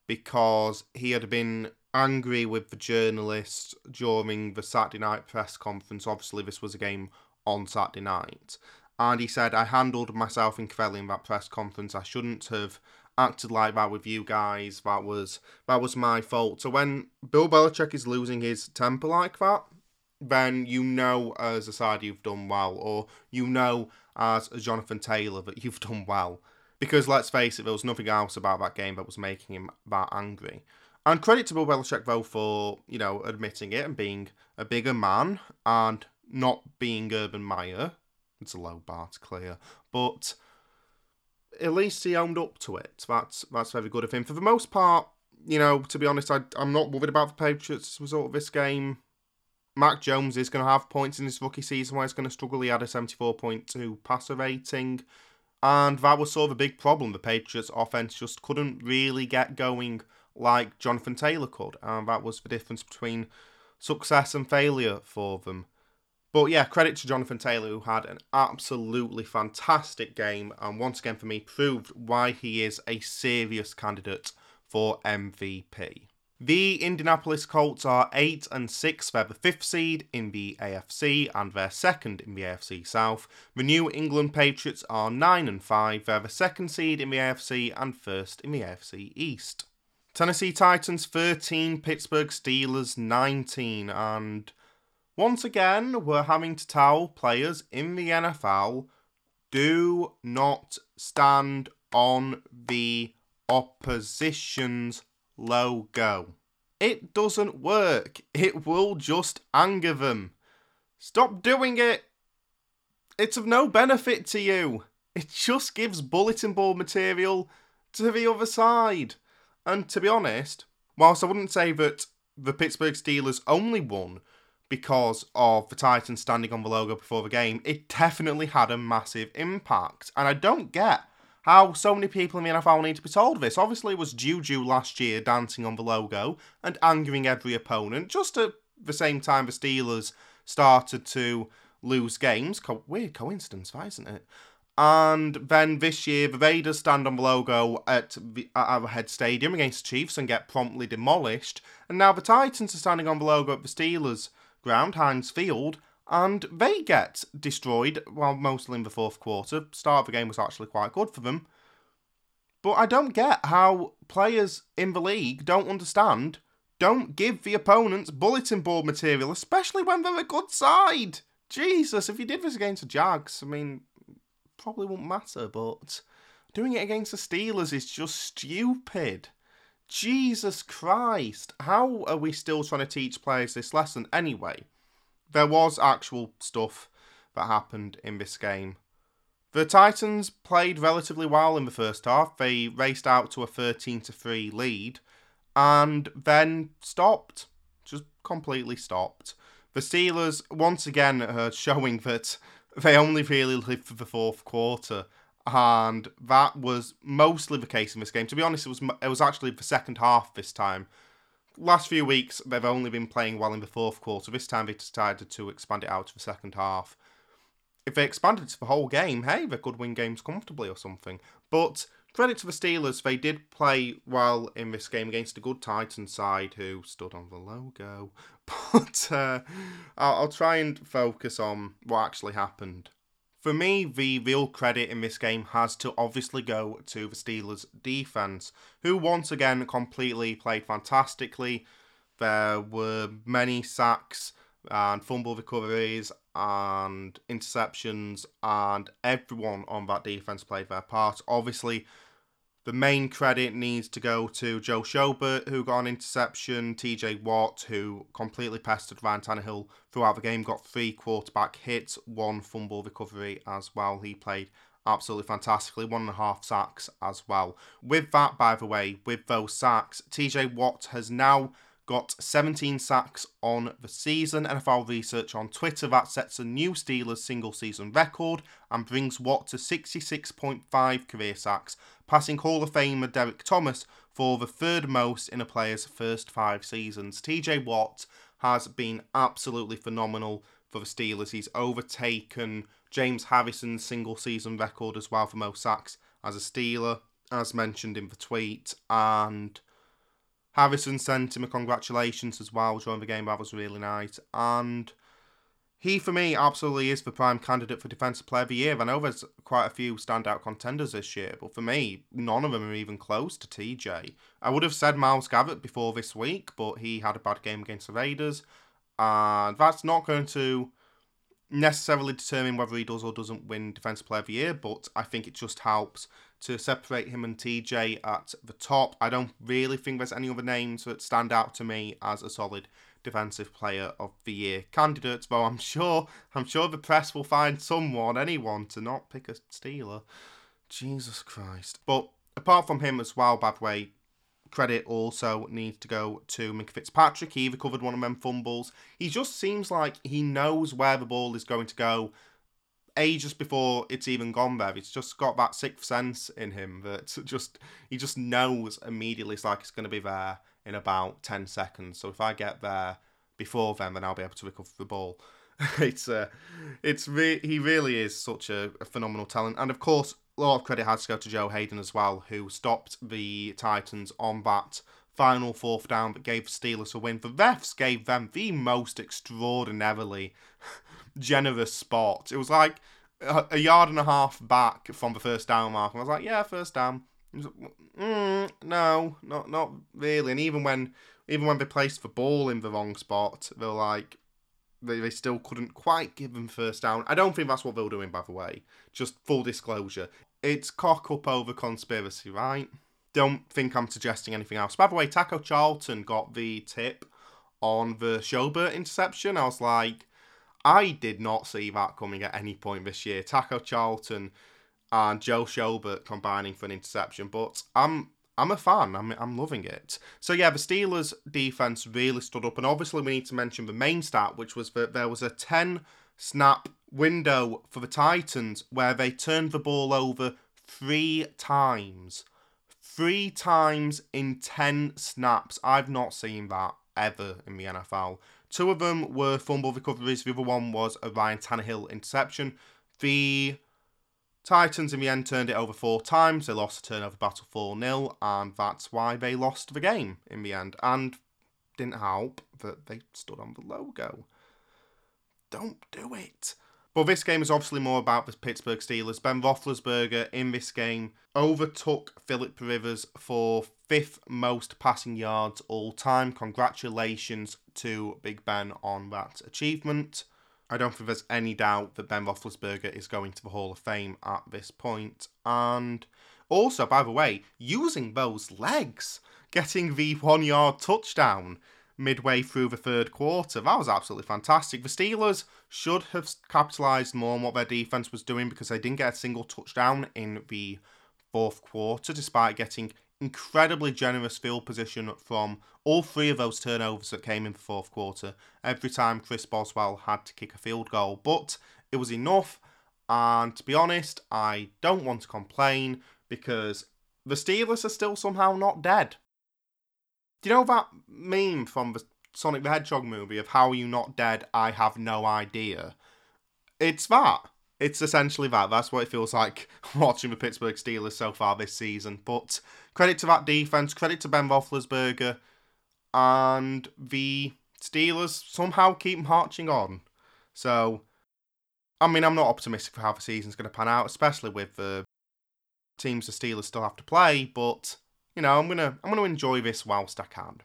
because he had been angry with the journalist during the Saturday night press conference. Obviously, this was a game on Saturday night. And he said, I handled myself incredibly in that press conference. I shouldn't have acted like that with you guys. That was that was my fault. So when Bill Belichick is losing his temper like that, then you know uh, as a side you've done well, or you know as Jonathan Taylor that you've done well. Because let's face it, there was nothing else about that game that was making him that angry. And credit to Bill Belichick though for, you know, admitting it and being a bigger man and not being Urban Meyer. It's a low bar to clear, but at least he owned up to it. That's that's very good of him. For the most part, you know, to be honest, I, I'm not worried about the Patriots' result of this game. Mac Jones is going to have points in his rookie season where he's going to struggle. He had a 74.2 passer rating, and that was sort of a big problem. The Patriots' offense just couldn't really get going like Jonathan Taylor could, and that was the difference between success and failure for them. But yeah, credit to Jonathan Taylor, who had an absolutely fantastic game, and once again for me proved why he is a serious candidate for MVP. The Indianapolis Colts are 8 and 6. They're the fifth seed in the AFC and they're second in the AFC South. The New England Patriots are 9 and 5. They're the second seed in the AFC and first in the AFC East. Tennessee Titans 13, Pittsburgh Steelers 19, and once again, we're having to tell players in the NFL do not stand on the opposition's logo. It doesn't work. It will just anger them. Stop doing it. It's of no benefit to you. It just gives bulletin board material to the other side. And to be honest, whilst I wouldn't say that the Pittsburgh Steelers only won because of the Titans standing on the logo before the game, it definitely had a massive impact. And I don't get how so many people in the NFL need to be told this. Obviously, it was Juju last year dancing on the logo and angering every opponent. Just at the same time, the Steelers started to lose games. Co- weird coincidence, is isn't it? And then this year, the Raiders stand on the logo at, Arrowhead Stadium against the Chiefs and get promptly demolished. And now the Titans are standing on the logo at the Steelers ground, Heinz Field, and they get destroyed, well, mostly in the fourth quarter. Start of the game was actually quite good for them. But I don't get how players in the league don't understand, don't give the opponents bulletin board material, especially when they're a good side. Jesus, if you did this against the Jags, I mean, probably won't matter, but doing it against the Steelers is just stupid. Jesus Christ, how are we still trying to teach players this lesson anyway? There was actual stuff that happened in this game. The Titans played relatively well in the first half. They raced out to a 13 to 3 lead and then stopped. Just completely stopped. The Steelers once again are showing that they only really lived for the fourth quarter and that was mostly the case in this game. To be honest, it was it was actually the second half this time. Last few weeks they've only been playing well in the fourth quarter. This time they decided to expand it out to the second half. If they expanded it to the whole game, hey, they could win games comfortably or something. But credit to the Steelers, they did play well in this game against a good Titans side who stood on the logo. But uh, I'll, I'll try and focus on what actually happened. For me, the real credit in this game has to obviously go to the Steelers' defense, who once again completely played fantastically. There were many sacks and fumble recoveries and interceptions, and everyone on that defense played their part. Obviously, the main credit needs to go to Joe Schobert, who got an interception, TJ Watt, who completely pestered Ryan Tannehill throughout the game, got three quarterback hits, one fumble recovery as well. He played absolutely fantastically, one and a half sacks as well. With that, by the way, with those sacks, TJ Watt has now got 17 sacks on the season. NFL research on Twitter that sets a new Steelers single season record and brings Watt to 66.5 career sacks, passing Hall of Famer Derrick Thomas for the third most in a player's first five seasons. TJ Watt has been absolutely phenomenal for the Steelers. He's overtaken James Harrison's single season record as well for most sacks as a Steeler, as mentioned in the tweet, and Harrison sent him a congratulations as well during the game. That was really nice. And he, for me, absolutely is the prime candidate for Defensive Player of the Year. I know there's quite a few standout contenders this year, but for me, none of them are even close to TJ. I would have said Myles Garrett before this week, but he had a bad game against the Raiders. And that's not going to necessarily determine whether he does or doesn't win Defensive Player of the Year, but I think it just helps to separate him and TJ at the top. I don't really think there's any other names that stand out to me as a solid defensive player of the year candidates, though I'm sure I'm sure the press will find someone, anyone, to not pick a Steeler. Jesus Christ. But apart from him as well, by the way, credit also needs to go to Minkah Fitzpatrick. He recovered one of them fumbles. He just seems like he knows where the ball is going to go ages before it's even gone there. He's just got that sixth sense in him that just he just knows immediately. It's like it's going to be there in about ten seconds. So if I get there before then, then I'll be able to recover the ball. it's uh, it's re- he really is such a, a phenomenal talent, and of course, a lot of credit has to go to Joe Haden as well, who stopped the Titans on that final fourth down that gave Steelers a win. The refs gave them the most extraordinarily generous spot. It was like a, yard and a half back from the first down mark. And I was like, yeah, first down. Like, mm, no, not not really. And even when even when they placed the ball in the wrong spot, they're like they, they still couldn't quite give them first down. I don't think that's what they're doing, by the way. Just full disclosure. It's cock up over conspiracy, right? Don't think I'm suggesting anything else. By the way, Taco Charlton got the tip on the Schobert interception. I was like, I did not see that coming at any point this year. Taco Charlton and Joe Schobert combining for an interception, but I'm I'm a fan. I'm I'm loving it. So yeah, the Steelers defense really stood up, and obviously we need to mention the main stat, which was that there was a ten snap window for the Titans where they turned the ball over three times. Three times in 10 snaps. I've not seen that ever in the NFL. Two of them were fumble recoveries. The other one was a Ryan Tannehill interception. The Titans in the end turned it over four times. They lost the turnover battle 4 0, and that's why they lost the game in the end. And didn't help that they stood on the logo. Don't do it. But this game is obviously more about the Pittsburgh Steelers. Ben Roethlisberger in this game overtook Philip Rivers for fifth most passing yards all time. Congratulations to Big Ben on that achievement. I don't think there's any doubt that Ben Roethlisberger is going to the Hall of Fame at this point. And also, by the way, using those legs, getting the one yard touchdown midway through the third quarter. That was absolutely fantastic. The Steelers should have capitalised more on what their defense was doing because they didn't get a single touchdown in the fourth quarter, despite getting incredibly generous field position from all three of those turnovers that came in the fourth quarter. Every time Chris Boswell had to kick a field goal, but it was enough. And to be honest, I don't want to complain because the Steelers are still somehow not dead. Do you know that meme from the Sonic the Hedgehog movie of how are you not dead? I have no idea. It's that. It's essentially that. That's what it feels like watching the Pittsburgh Steelers so far this season. But credit to that defense, credit to Ben Roethlisberger, and the Steelers somehow keep marching on. So, I mean, I'm not optimistic for how the season's going to pan out, especially with the teams the Steelers still have to play. But you know, I'm gonna I'm gonna enjoy this whilst I can.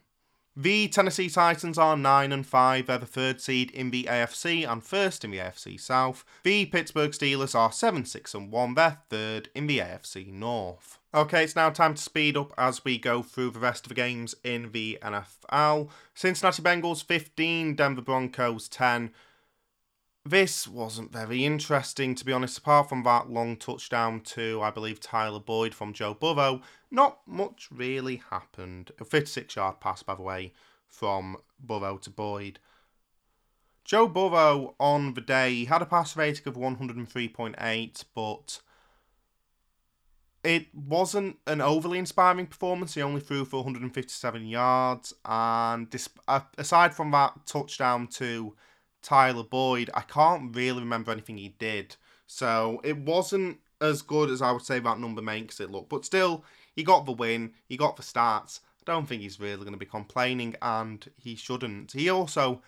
The Tennessee Titans are 9 and 5, they're the third seed in the AFC and first in the AFC South. The Pittsburgh Steelers are 7 6 and 1, they're third in the AFC North. Okay, it's now time to speed up as we go through the rest of the games in the NFL. Cincinnati Bengals 15, Denver Broncos 10. This wasn't very interesting, to be honest, apart from that long touchdown to, I believe, Tyler Boyd from Joe Burrow. Not much really happened. A 56 yard pass, by the way, from Burrow to Boyd. Joe Burrow on the day had a pass rating of 103.8, but it wasn't an overly inspiring performance. He only threw for 157 yards, and aside from that touchdown to Tyler Boyd, I can't really remember anything he did. So it wasn't as good as I would say that number makes it look. But still, he got the win, he got the stats. I don't think he's really going to be complaining, and he shouldn't. He also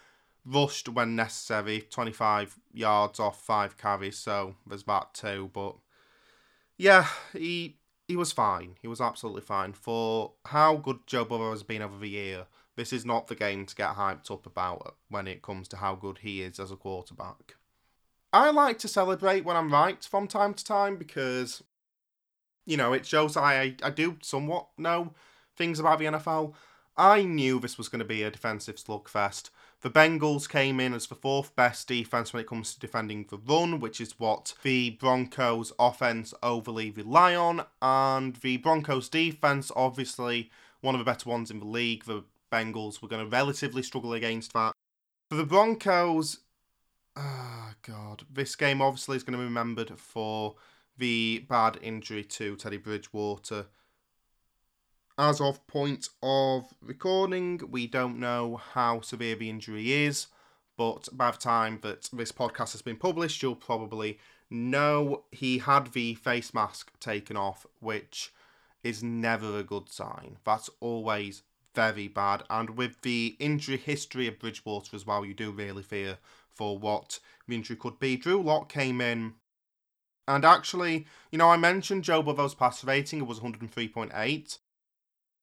rushed when necessary, 25 yards off five carries, so there's that too. But yeah, he he was fine. He was absolutely fine for how good Joe Burrow has been over the year. This is not the game to get hyped up about when it comes to how good he is as a quarterback. I like to celebrate when I'm right from time to time because, you know, it shows I, I do somewhat know things about the NFL. I knew this was going to be a defensive slugfest. The Bengals came in as the fourth best defense when it comes to defending the run, which is what the Broncos offense overly rely on. And the Broncos defense, obviously, one of the better ones in the league. The Bengals were going to relatively struggle against that. For the Broncos, oh God, this game obviously is going to be remembered for the bad injury to Teddy Bridgewater. As of point of recording, we don't know how severe the injury is, but by the time that this podcast has been published, you'll probably know he had the face mask taken off, which is never a good sign. That's always very bad. And with the injury history of Bridgewater as well, you do really fear for what the injury could be. Drew Lock came in, and actually, you know, I mentioned Joe Burrow's pass rating, it was 103.8.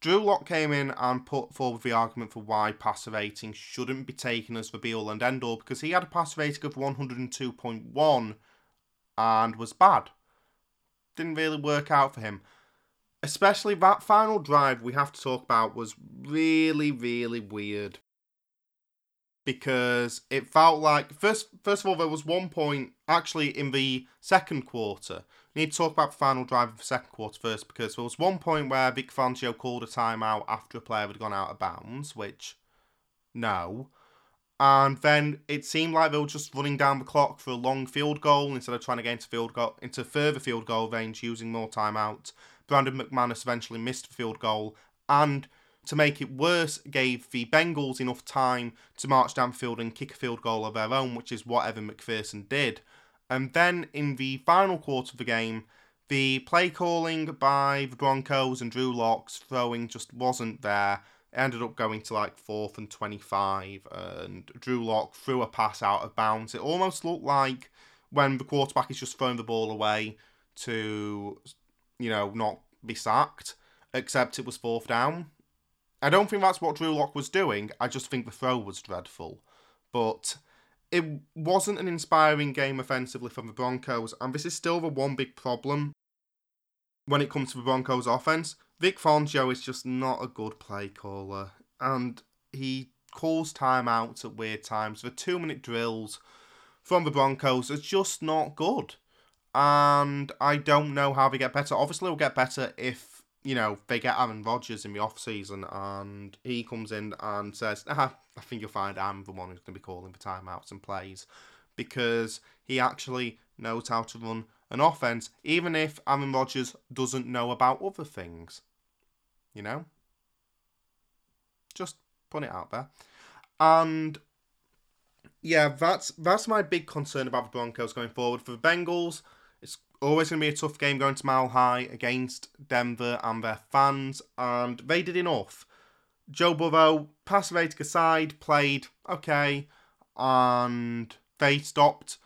Drew Lock came in and put forward the argument for why passer rating shouldn't be taken as the be all and end all because he had a pass rating of 102.1 and was bad. Didn't really work out for him especially that final drive we have to talk about was really really weird. Because it felt like first first of all there was one point actually in the second quarter. We need to talk about the final drive of the second quarter first because there was one point where Vic Fangio called a timeout after a player had gone out of bounds which no. And then it seemed like they were just running down the clock for a long field goal. Instead of trying to get into field goal into further field goal range using more timeouts Brandon McManus eventually missed the field goal, and to make it worse, gave the Bengals enough time to march down the field and kick a field goal of their own, which is what Evan McPherson did. And then in the final quarter of the game, the play calling by the Broncos and Drew Lock's throwing just wasn't there. It ended up going to like fourth and 25, and Drew Lock threw a pass out of bounds. It almost looked like when the quarterback is just throwing the ball away to you know, not be sacked, except it was fourth down. I don't think that's what Drew Lock was doing. I just think the throw was dreadful. But it wasn't an inspiring game offensively from the Broncos, and this is still the one big problem when it comes to the Broncos offense. Vic Fangio is just not a good play caller, and he calls timeouts at weird times. The two minute drills from the Broncos are just not good and I don't know how they get better. Obviously, we'll get better if you know they get Aaron Rodgers in the off season and he comes in and says, ah, "I think you'll find I'm the one who's going to be calling for timeouts and plays," because he actually knows how to run an offense, even if Aaron Rodgers doesn't know about other things. You know, just put it out there, and yeah, that's that's my big concern about the Broncos going forward. For the Bengals, always going to be a tough game going to Mile High against Denver and their fans, and they did enough. Joe Burrow, pass rating aside, played okay, and they stopped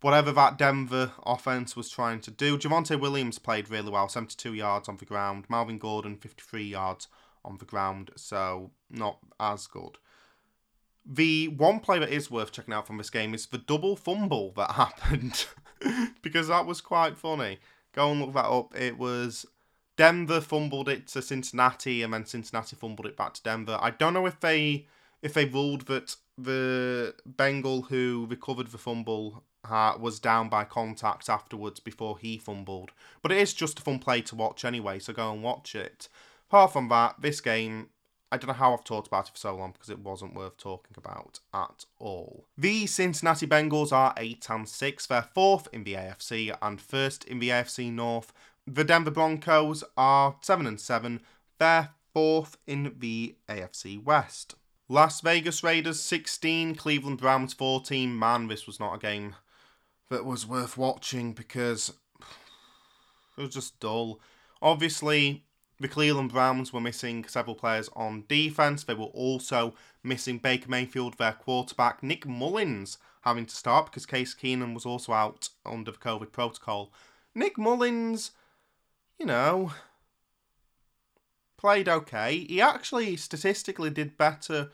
whatever that Denver offense was trying to do. Javonte Williams played really well, 72 yards on the ground. Melvin Gordon, 53 yards on the ground, so not as good. The one play that is worth checking out from this game is the double fumble that happened because that was quite funny. Go and look that up. It was Denver fumbled it to Cincinnati and then Cincinnati fumbled it back to Denver. I don't know if they if they ruled that the Bengal who recovered the fumble uh, was down by contact afterwards before he fumbled. But it is just a fun play to watch anyway, so go and watch it. Apart from that, this game I don't know how I've talked about it for so long because it wasn't worth talking about at all. The Cincinnati Bengals are 8 and 6. They're fourth in the AFC and first in the AFC North. The Denver Broncos are 7 and 7. They're fourth in the AFC West. Las Vegas Raiders 16, Cleveland Browns 14. Man, this was not a game that was worth watching because it was just dull. Obviously, the Cleveland Browns were missing several players on defense. They were also missing Baker Mayfield, their quarterback, Nick Mullens, having to start because Case Keenum was also out under the COVID protocol. Nick Mullens, you know, played okay. He actually statistically did better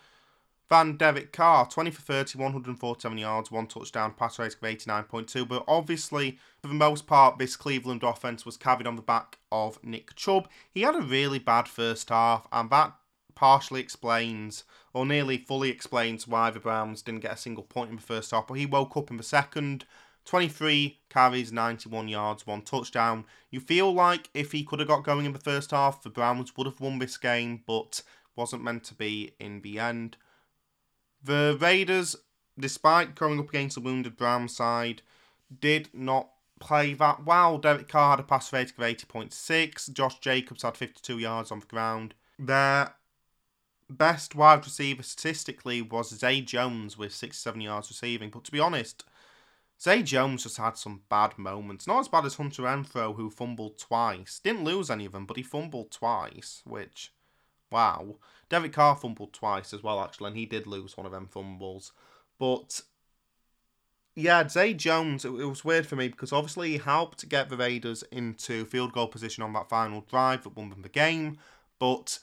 than Derek Carr, 20 for 30, 147 yards, one touchdown, pass rate of 89.2. But obviously, for the most part, this Cleveland offense was carried on the back of Nick Chubb. He had a really bad first half, and that partially explains, or nearly fully explains, why the Browns didn't get a single point in the first half. But he woke up in the second. 23 carries, 91 yards, one touchdown. You feel like if he could have got going in the first half, the Browns would have won this game, but wasn't meant to be in the end. The Raiders, despite going up against the wounded Browns side, did not play that well. Derek Carr had a pass rating of 80.6. Josh Jacobs had 52 yards on the ground. Their best wide receiver statistically was Zay Jones with 67 yards receiving. But to be honest, Zay Jones just had some bad moments. Not as bad as Hunter Renfrow, who fumbled twice. Didn't lose any of them, but he fumbled twice, which Wow. Derek Carr fumbled twice as well, actually, and he did lose one of them fumbles. But yeah, Zay Jones, it, was weird for me because obviously he helped get the Raiders into field goal position on that final drive that won them the game, but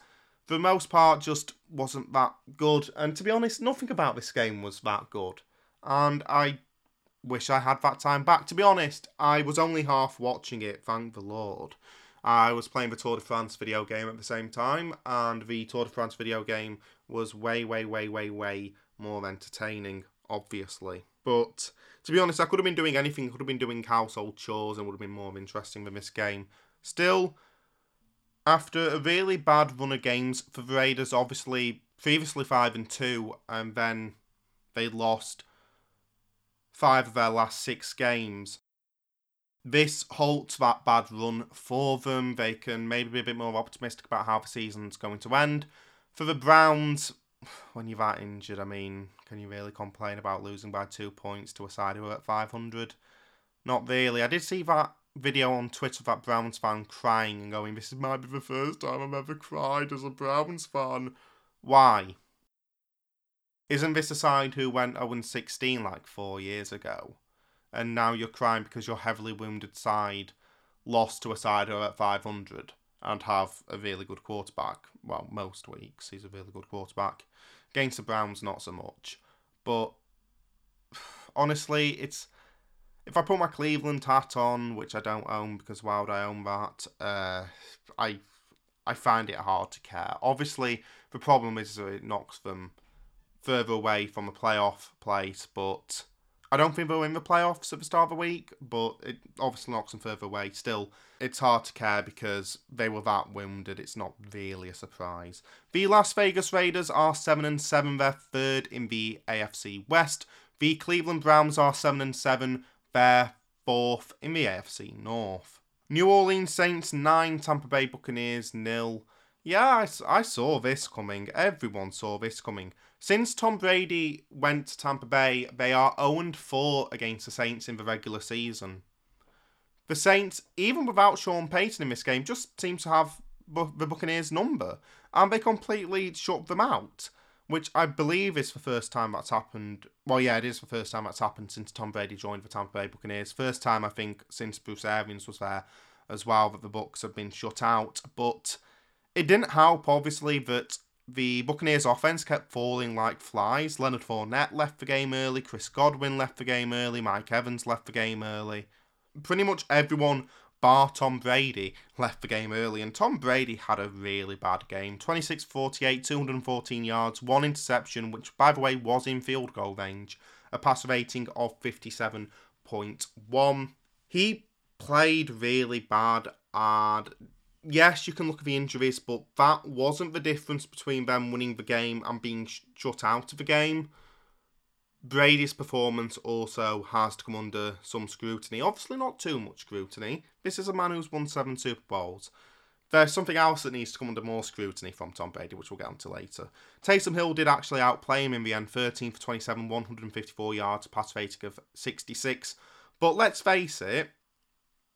for the most part just wasn't that good. And to be honest, nothing about this game was that good. And I wish I had that time back. To be honest, I was only half watching it, thank the Lord. I was playing the Tour de France video game at the same time, and the Tour de France video game was way, way, way, way, way more entertaining, obviously. But to be honest, I could have been doing anything. Could have been doing household chores and would have been more interesting than this game. Still, after a really bad run of games for the Raiders, obviously previously five and two, and then they lost five of their last six games this halts that bad run for them. They can maybe be a bit more optimistic about how the season's going to end. For the Browns, when you're that injured, I mean, can you really complain about losing by two points to a side who are at 500? Not really. I did see that video on Twitter of that Browns fan crying and going, This might be the first time I've ever cried as a Browns fan. Why? Isn't this a side who went 0 16 like four years ago? And now you're crying because your heavily wounded side lost to a side who are at 500 and have a really good quarterback. Well, most weeks he's a really good quarterback. Against the Browns, not so much. But honestly, it's if I put my Cleveland hat on, which I don't own because why would I own that? Uh, I I find it hard to care. Obviously, the problem is it knocks them further away from a playoff place, but I don't think they'll win the playoffs at the start of the week, but it obviously knocks them further away. Still, it's hard to care because they were that wounded. It's not really a surprise. The Las Vegas Raiders are seven and seven. They're third in the AFC West. The Cleveland Browns are seven and seven. They're fourth in the AFC North. New Orleans Saints nine. Tampa Bay Buccaneers nil. Yeah, I, I saw this coming. Everyone saw this coming. Since Tom Brady went to Tampa Bay, they are 0 4 against the Saints in the regular season. The Saints, even without Sean Payton in this game, just seem to have the Buccaneers' number, and they completely shut them out, which I believe is the first time that's happened. Well, yeah, it is the first time that's happened since Tom Brady joined the Tampa Bay Buccaneers. First time, I think, since Bruce Arians was there as well, that the Bucks have been shut out. But it didn't help, obviously, that the Buccaneers offense kept falling like flies. Leonard Fournette left the game early, Chris Godwin left the game early, Mike Evans left the game early. Pretty much everyone bar Tom Brady left the game early, and Tom Brady had a really bad game 26 48, 214 yards, one interception, which by the way was in field goal range, a passer rating of 57.1. He played really bad and yes, you can look at the injuries, but that wasn't the difference between them winning the game and being sh- shut out of the game. Brady's performance also has to come under some scrutiny. Obviously, not too much scrutiny. This is a man who's won seven Super Bowls. There's something else that needs to come under more scrutiny from Tom Brady, which we'll get onto later. Taysom Hill did actually outplay him in the end 13 for 27, 154 yards, pass rating of 66. But let's face it,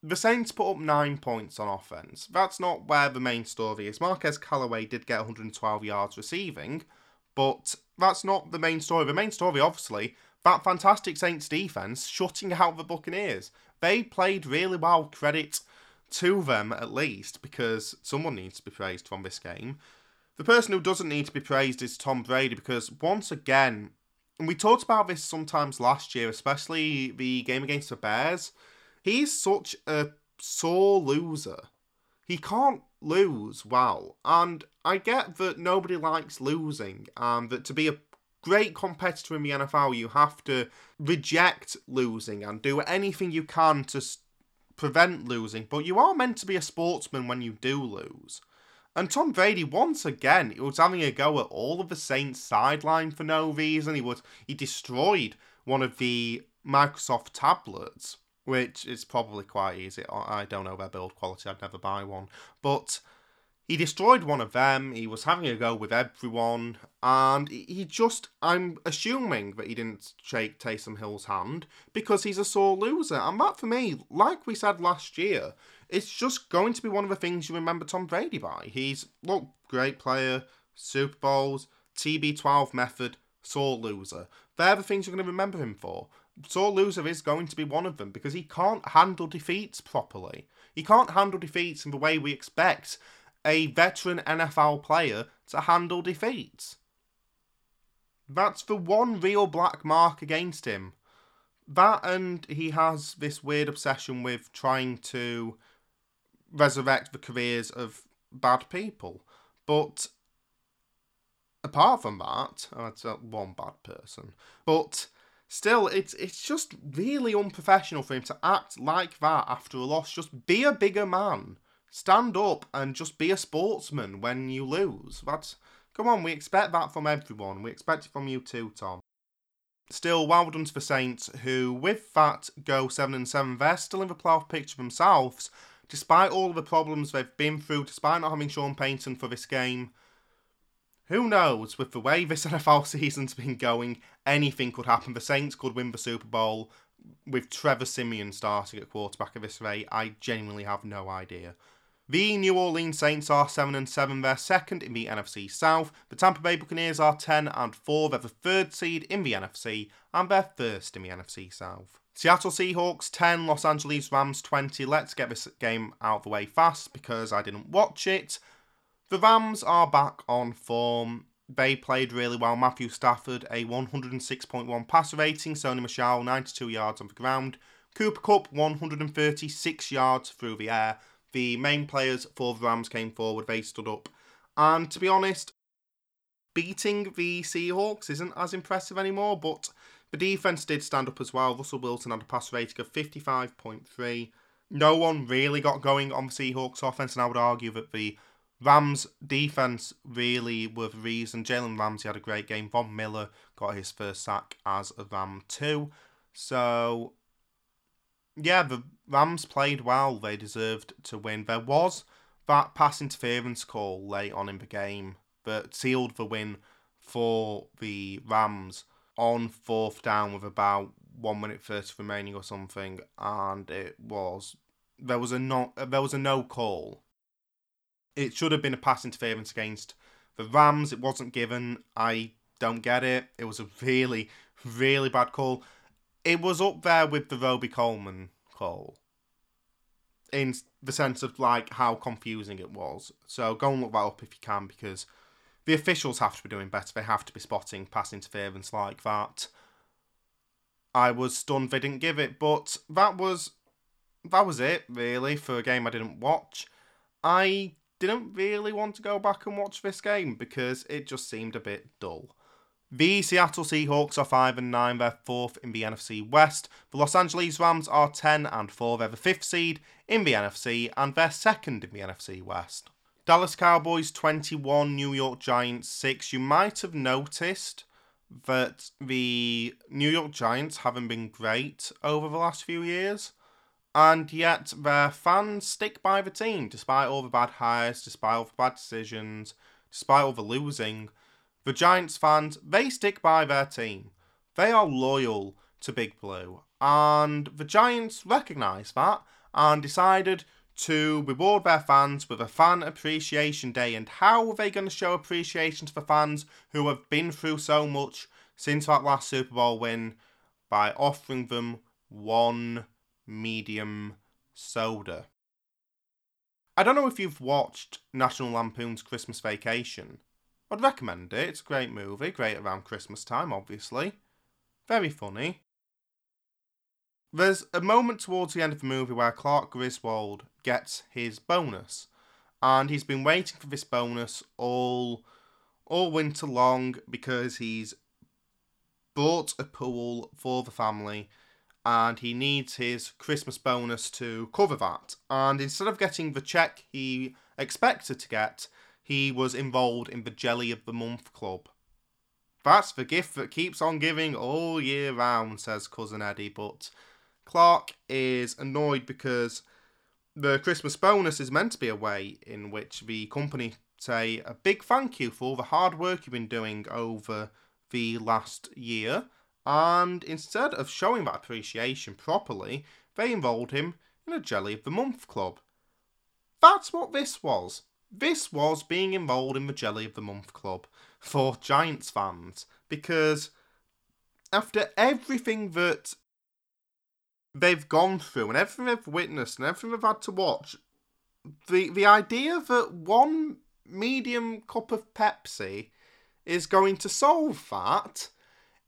the Saints put up nine points on offense. That's not where the main story is. Marquez Callaway did get 112 yards receiving, but that's not the main story. The main story, obviously, that fantastic Saints defense shutting out the Buccaneers. They played really well. Credit to them, at least, because someone needs to be praised from this game. The person who doesn't need to be praised is Tom Brady, because once again, and we talked about this sometimes last year, especially the game against the Bears He's such a sore loser. He can't lose well. And I get that nobody likes losing, and that to be a great competitor in the NFL, you have to reject losing and do anything you can to prevent losing. But you are meant to be a sportsman when you do lose. And Tom Brady, once again, he was having a go at all of the Saints' sideline for no reason. He was he destroyed one of the Microsoft tablets which is probably quite easy. I don't know their build quality, I'd never buy one. But he destroyed one of them, he was having a go with everyone, and he just, I'm assuming that he didn't shake Taysom Hill's hand because he's a sore loser. And that, for me, like we said last year, it's just going to be one of the things you remember Tom Brady by. He's, look, great player, Super Bowls, TB12 method, sore loser. They're the things you're going to remember him for. Sore loser is going to be one of them because he can't handle defeats properly. He can't handle defeats in the way we expect a veteran NFL player to handle defeats. That's the one real black mark against him. That and he has this weird obsession with trying to resurrect the careers of bad people. But apart from that, that's one bad person. But still, it's it's just really unprofessional for him to act like that after a loss. Just be a bigger man. Stand up and just be a sportsman when you lose. That's come on, we expect that from everyone. We expect it from you too, Tom. Still, well done to the Saints, who, with that go 7 and 7, they're still in the playoff picture themselves, despite all the problems they've been through, despite not having Sean Payton for this game who knows? With the way this NFL season's been going, anything could happen. The Saints could win the Super Bowl with Trevor Siemian starting at quarterback at this rate. I genuinely have no idea. The New Orleans Saints are 7 and 7. They're second in the NFC South. The Tampa Bay Buccaneers are 10 and 4. They're the third seed in the NFC and they're first in the NFC South. Seattle Seahawks 10, Los Angeles Rams 20. Let's get this game out of the way fast because I didn't watch it. The Rams are back on form. They played really well. Matthew Stafford, a 106.1 passer rating. Sony Michel, 92 yards on the ground. Cooper Kupp, 136 yards through the air. The main players for the Rams came forward. They stood up. And to be honest, beating the Seahawks isn't as impressive anymore, but the defense did stand up as well. Russell Wilson had a passer rating of 55.3. No one really got going on the Seahawks offense, and I would argue that the Rams defense really the reason. Jalen Ramsey had a great game. Von Miller got his first sack as a Ram too. So yeah, the Rams played well. They deserved to win. There was that pass interference call late on in the game that sealed the win for the Rams on fourth down with about one minute thirty remaining or something, and it was there was a no there was a no call. It should have been a pass interference against the Rams. It wasn't given. I don't get it. It was a really really bad call. It was up there with the Robey-Coleman call in the sense of like how confusing it was. So go and look that up if you can because the officials have to be doing better. They have to be spotting pass interference like that. I was stunned they didn't give it, but that was that was it really for a game I didn't watch. I didn't really want to go back and watch this game because it just seemed a bit dull. The Seattle Seahawks are 5 and 9, they're 4th in the NFC West. The Los Angeles Rams are 10 and 4, they're the 5th seed in the NFC and they're 2nd in the NFC West. Dallas Cowboys 21, New York Giants 6. You might have noticed that the New York Giants haven't been great over the last few years, and yet their fans stick by the team despite all the bad hires, despite all the bad decisions, despite all the losing. The Giants fans, they stick by their team. They are loyal to Big Blue, and the Giants recognise that and decided to reward their fans with a fan appreciation day. And how are they going to show appreciation to the fans who have been through so much since that last Super Bowl win? By offering them one medium soda. I don't know if you've watched National Lampoon's Christmas Vacation. I'd recommend it. It's a great movie, great around Christmas time, obviously. Very funny. There's a moment towards the end of the movie where Clark Griswold gets his bonus, and he's been waiting for this bonus all all winter long because he's bought a pool for the family and he needs his Christmas bonus to cover that. And instead of getting the check he expected to get, he was involved in the Jelly of the Month Club. That's the gift that keeps on giving all year round, says Cousin Eddie, but Clark is annoyed because the Christmas bonus is meant to be a way in which the company say a big thank you for all the hard work you've been doing over the last year. And instead of showing that appreciation properly, they enrolled him in a Jelly of the Month club. That's what this was. This was being enrolled in the Jelly of the Month club for Giants fans because after everything that they've gone through and everything they've witnessed and everything they've had to watch, the the idea that one medium cup of Pepsi is going to solve that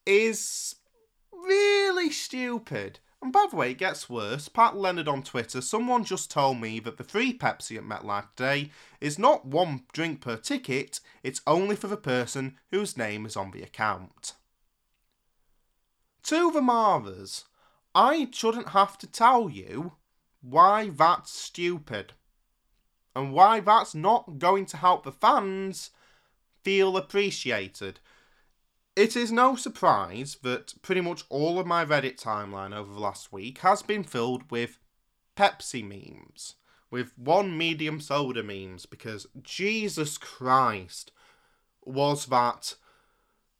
is really stupid. And by the way, it gets worse. Pat Leonard on Twitter, someone just told me that the free Pepsi at MetLife today is not one drink per ticket, it's only for the person whose name is on the account. To the Marvers, I shouldn't have to tell you why that's stupid. And why that's not going to help the fans feel appreciated. It is no surprise that pretty much all of my Reddit timeline over the last week has been filled with Pepsi memes, with one medium soda memes, because Jesus Christ, was that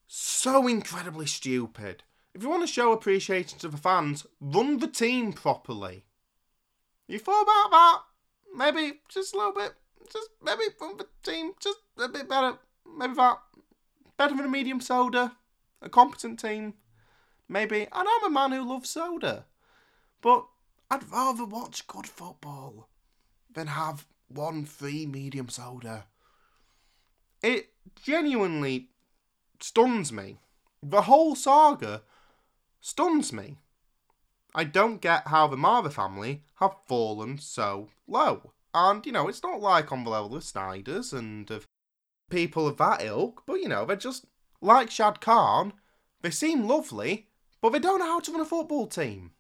so incredibly stupid. If you want to show appreciation to the fans, run the team properly. You thought about that? Maybe just a little bit. Just maybe run the team just a bit better. Maybe that better than a medium soda. A competent team. Maybe. And I'm a man who loves soda. But I'd rather watch good football than have one free medium soda. It genuinely stuns me. The whole saga stuns me. I don't get how the Marver family have fallen so low. And, you know, it's not like on the level of Snyder's and of people of that ilk, but, you know, they're just like Shad Khan. They seem lovely, but they don't know how to run a football team.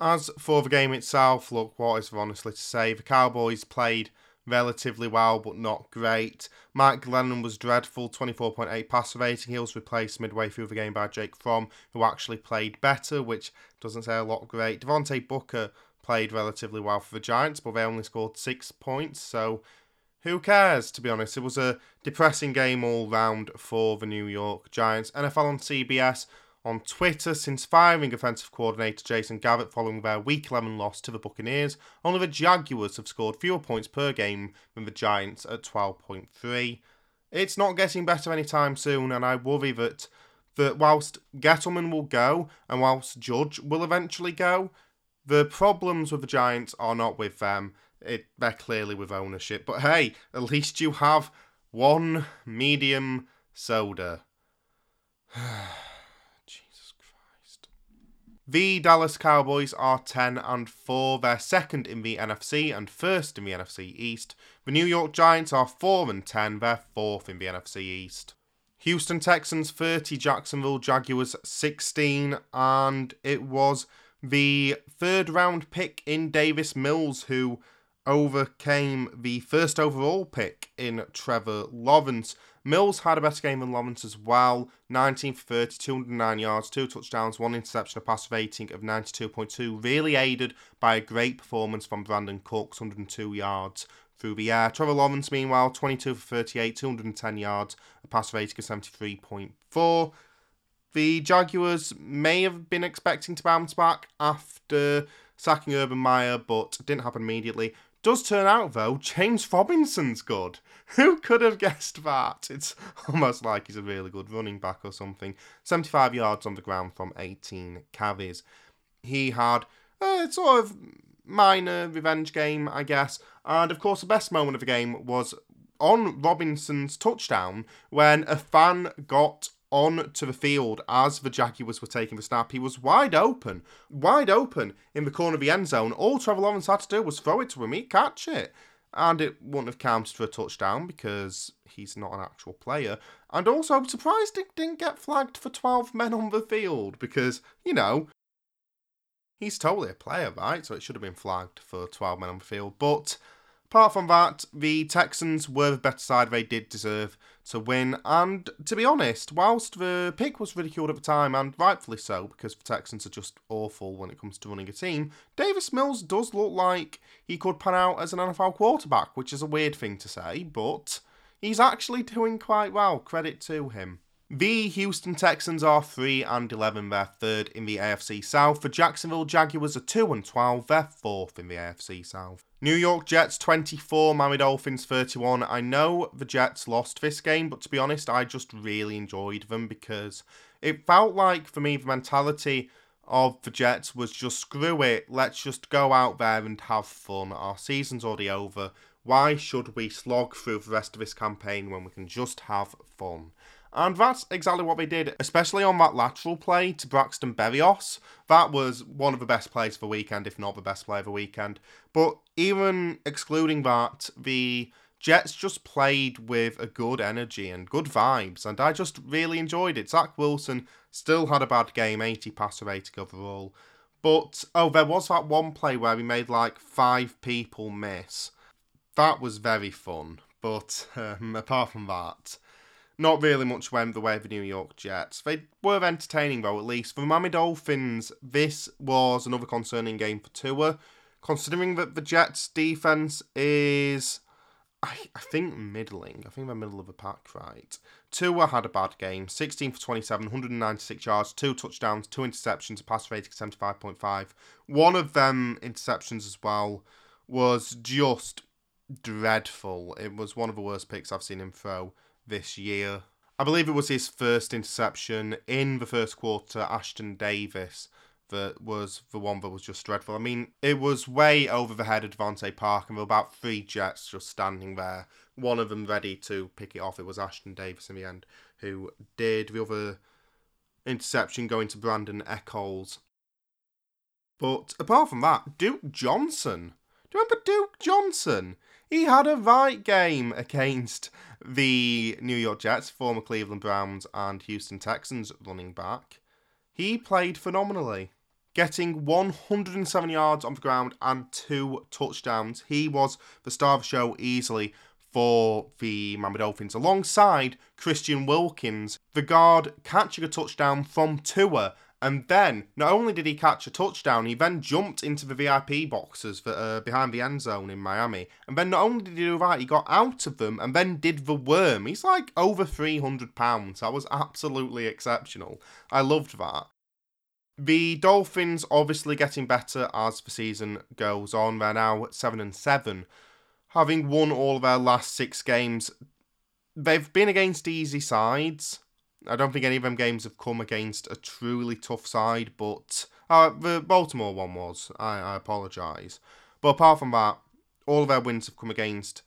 As for the game itself, look, what is there honestly to say? The Cowboys played relatively well, but not great. Mike Glennon was dreadful, 24.8 passer rating. He was replaced midway through the game by Jake Fromm, who actually played better, which doesn't say a lot great. Devontae Booker played relatively well for the Giants, but they only scored six points, so who cares, to be honest? It was a depressing game all round for the New York Giants. NFL on CBS on Twitter since firing offensive coordinator Jason Garrett following their Week 11 loss to the Buccaneers. Only the Jaguars have scored fewer points per game than the Giants at 12.3. It's not getting better anytime soon, and I worry that that whilst Gettleman will go and whilst Judge will eventually go, the problems with the Giants are not with them. It, they're clearly with ownership. But hey, at least you have one medium soda. Jesus Christ. The Dallas Cowboys are 10 and 4. They're second in the NFC and first in the NFC East. The New York Giants are 4 and 10. They're fourth in the NFC East. Houston Texans 30, Jacksonville Jaguars 16, and it was the third round pick in Davis Mills who overcame the first overall pick in Trevor Lawrence. Mills had a better game than Lawrence as well. 19 for 30, 209 yards, two touchdowns, one interception, a passer rating of 92.2. Really aided by a great performance from Brandin Cooks, 102 yards through the air. Trevor Lawrence, meanwhile, 22 for 38, 210 yards, a passer rating of 73.4. The Jaguars may have been expecting to bounce back after sacking Urban Meyer, but didn't happen immediately. Does turn out though, James Robinson's good. Who could have guessed that? It's almost like he's a really good running back or something. 75 yards on the ground from 18 carries. He had a sort of minor revenge game, I guess. And of course, the best moment of the game was on Robinson's touchdown when a fan got on to the field as the Jaguars were taking the snap. He was wide open, wide open in the corner of the end zone. All Trevor Lawrence had to do was throw it to him, he'd catch it. And it wouldn't have counted for a touchdown because he's not an actual player. And also, I'm surprised it didn't get flagged for 12 men on the field because, you know, he's totally a player, right? So it should have been flagged for 12 men on the field. But apart from that, the Texans were the better side. They did deserve to win. And to be honest, whilst the pick was ridiculed at the time, and rightfully so, because the Texans are just awful when it comes to running a team, Davis Mills does look like he could pan out as an NFL quarterback, which is a weird thing to say, but he's actually doing quite well. Credit to him. The Houston Texans are 3 and 11, they're third in the AFC South. The Jacksonville Jaguars are 2 and 12, they're fourth in the AFC South. New York Jets 24, Miami Dolphins 31. I know the Jets lost this game, but to be honest, I just really enjoyed them because it felt like for me the mentality of the Jets was just screw it, let's just go out there and have fun. Our season's already over. Why should we slog through the rest of this campaign when we can just have fun? And that's exactly what they did, especially on that lateral play to Braxton Berrios. That was one of the best plays of the weekend, if not the best play of the weekend. But even excluding that, the Jets just played with a good energy and good vibes, and I just really enjoyed it. Zach Wilson still had a bad game, 80 passer rating overall. But, oh, there was that one play where he made like five people miss. That was very fun. But um, apart from that, not really much went the way of the New York Jets. They were entertaining though, at least. For the Miami Dolphins, this was another concerning game for Tua, considering that the Jets' defense is, I, I think, middling. I think they're middle of the pack, right? Tua had a bad game 16 for 27, 196 yards, two touchdowns, two interceptions, a pass rating of 75.5. One of them interceptions as well was just dreadful. It was one of the worst picks I've seen him throw this year. I believe it was his first interception in the first quarter, Ashtyn Davis, that was the one that was just dreadful. I mean, it was way over the head of DeVante Park, and there were about three Jets just standing there, one of them ready to pick it off. It was Ashtyn Davis in the end who did. The other interception going to Brandin Echols. But apart from that, Duke Johnson. Do you remember Duke Johnson? He had a right game against the New York Jets, former Cleveland Browns, and Houston Texans running back. He played phenomenally, getting 107 yards on the ground and two touchdowns. He was the star of the show easily for the Miami Dolphins, alongside Christian Wilkins, the guard catching a touchdown from Tua And then, not only did he catch a touchdown, he then jumped into the VIP boxes for, uh, behind the end zone in Miami. And then, not only did he do that, he got out of them and then did the worm. He's like over 300 pounds. That was absolutely exceptional. I loved that. The Dolphins obviously getting better as the season goes on. They're now 7 and 7. Having won all of their last six games, they've been against easy sides. I don't think any of them games have come against a truly tough side, but uh, the Baltimore one was. I, I apologise. But apart from that, all of their wins have come against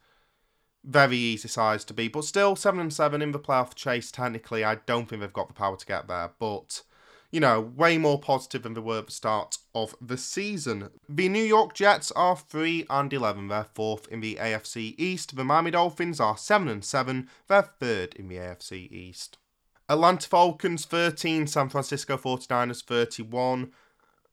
very easy sides to beat. But still, 7 and 7 in the playoff chase, technically, I don't think they've got the power to get there. But you know, way more positive than they were at the start of the season. The New York Jets are 3 and 11, they're fourth in the AFC East. The Miami Dolphins are 7 and 7, they're third in the AFC East. Atlanta Falcons 13, San Francisco 49ers 31.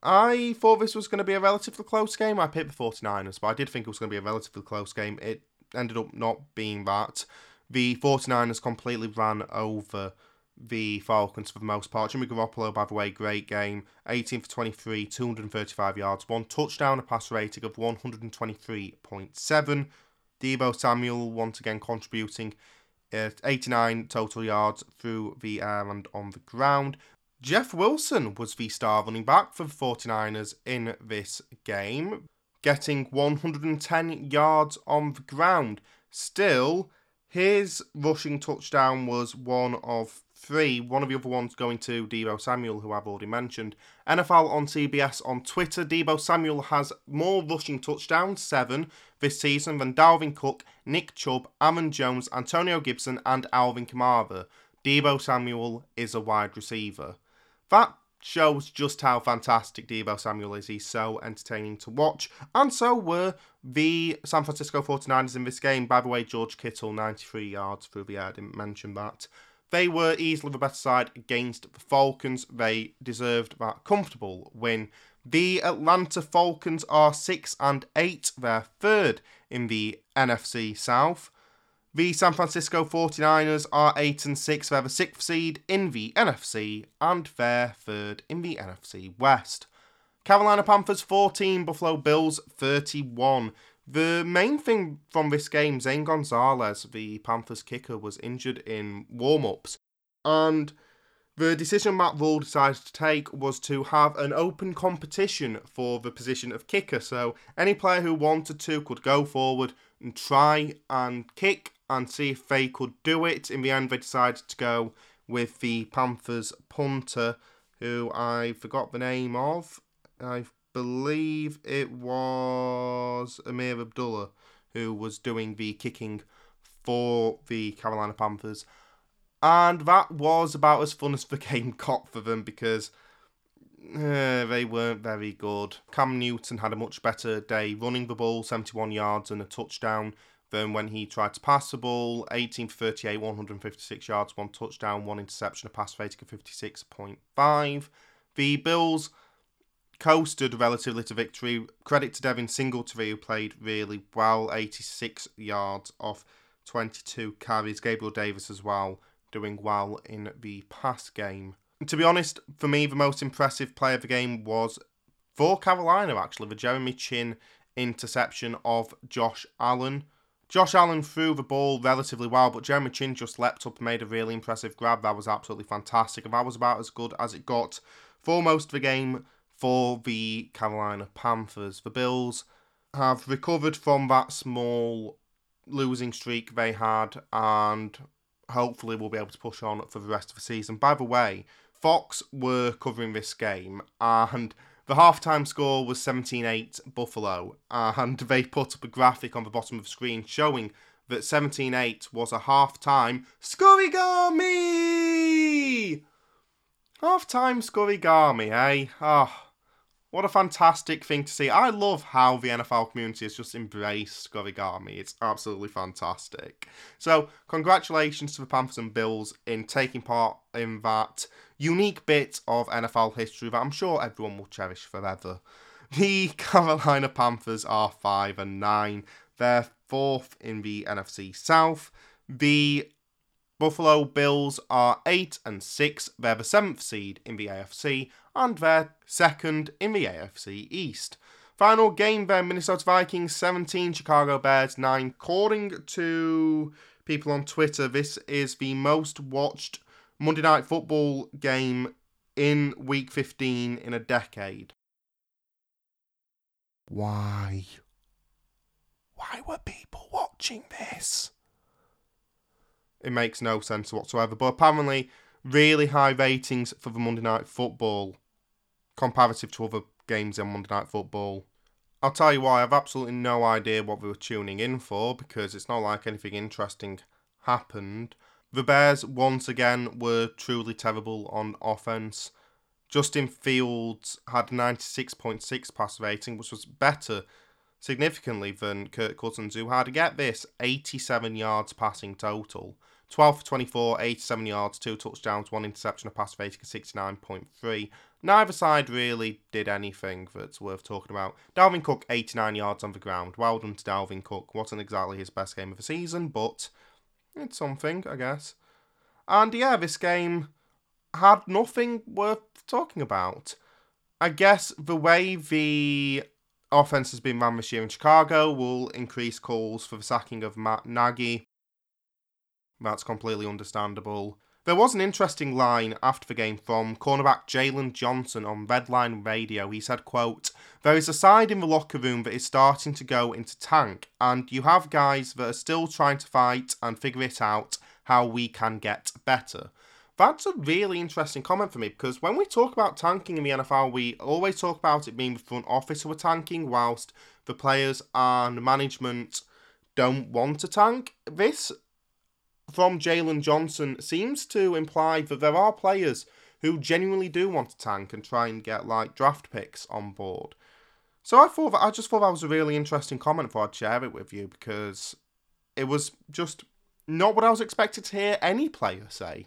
I thought this was going to be a relatively close game. I picked the 49ers, but I did think it was going to be a relatively close game. It ended up not being that. The 49ers completely ran over the Falcons for the most part. Jimmy Garoppolo, by the way, great game. 18 for 23, 235 yards, one touchdown, a pass rating of 123.7. Deebo Samuel once again contributing Uh, 89 total yards through the air and on the ground. Jeff Wilson was the star running back for the 49ers in this game, getting 110 yards on the ground. Still, his rushing touchdown was one of three, one of the other ones going to Deebo Samuel, who I've already mentioned. NFL on CBS on Twitter, Deebo Samuel has more rushing touchdowns, seven, this season than Dalvin Cook, Nick Chubb, Aaron Jones, Antonio Gibson, and Alvin Kamara. Deebo Samuel is a wide receiver. That shows just how fantastic Deebo Samuel is. He's so entertaining to watch. And so were the San Francisco 49ers in this game. By the way, George Kittle, 93 yards through the air. I didn't mention that. They were easily the better side against the Falcons. They deserved that comfortable win. The Atlanta Falcons are 6 and 8. They're third in the NFC South. The San Francisco 49ers are 8 and 6. They're the sixth seed in the NFC and they're third in the NFC West. Carolina Panthers 14, Buffalo Bills 31. The main thing from this game, Zane Gonzalez, the Panthers kicker, was injured in warm ups. And the decision Matt Rhule decided to take was to have an open competition for the position of kicker. So any player who wanted to could go forward and try and kick and see if they could do it. In the end, they decided to go with the Panthers punter, who I forgot the name of. I believe it was Ameer Abdullah who was doing the kicking for the Carolina Panthers. And that was about as fun as the game got for them because uh, they weren't very good. Cam Newton had a much better day running the ball, 71 yards and a touchdown, than when he tried to pass the ball. 18 for 38, 156 yards, one touchdown, one interception, a pass rating of 56.5. The Bills coasted relatively to victory. Credit to Devin Singletary, who played really well, 86 yards off 22 carries. Gabriel Davis as well, doing well in the pass game. to be honest, for me, the most impressive play of the game was for Carolina, actually, the Jeremy Chinn interception of Josh Allen. Josh Allen threw the ball relatively well, but Jeremy Chinn just leapt up and made a really impressive grab. That was absolutely fantastic, and that was about as good as it got for most of the game for the Carolina Panthers. The Bills have recovered from that small losing streak they had and hopefully will be able to push on for the rest of the season. By the way, Fox were covering this game and the halftime score was 17-8 Buffalo and they put up a graphic on the bottom of the screen showing that 17-8 was a halftime Scorigami! Half-time Scorigami, eh? Ah, oh, what a fantastic thing to see. I love how the NFL community has just embraced Scorigami. It's absolutely fantastic. So, congratulations to the Panthers and Bills in taking part in that unique bit of NFL history that I'm sure everyone will cherish forever. The Carolina Panthers are 5 and 9. They're fourth in the NFC South. The Buffalo Bills are 8 and 6. They're the 7th seed in the AFC and they're second in the AFC East. Final game then Minnesota Vikings 17, Chicago Bears 9. According to people on Twitter, this is the most watched Monday Night Football game in week 15 in a decade. Why? Why were people watching this? It makes no sense whatsoever. But apparently, really high ratings for the Monday Night Football comparative to other games on Monday Night Football. I'll tell you why, I've absolutely no idea what we were tuning in for because it's not like anything interesting happened. The Bears, once again, were truly terrible on offense. Justin Fields had 96.6 pass rating, which was better significantly than Kirk Cousins, who had, to get this, 87 yards passing total. 12 for 24, 87 yards, 2 touchdowns, 1 interception, a pass rating of 69.3. Neither side really did anything that's worth talking about. Dalvin Cook, 89 yards on the ground. Well done to Dalvin Cook. Wasn't exactly his best game of the season, but it's something, I guess. And yeah, this game had nothing worth talking about. I guess the way the offense has been run this year in Chicago will increase calls for the sacking of Matt Nagy that's completely understandable. There was an interesting line after the game from cornerback Jaylon Johnson on Redline Radio. He said, quote, There is a side in the locker room that is starting to go into tank, and you have guys that are still trying to fight and figure it out how we can get better. That's a really interesting comment for me because when we talk about tanking in the NFL, we always talk about it being the front office who are tanking, whilst the players and management don't want to tank. This from Jaylon Johnson seems to imply that there are players who genuinely do want to tank and try and get like draft picks on board. So I thought that, I just thought that was a really interesting comment for I'd share it with you because it was just not what I was expected to hear any player say,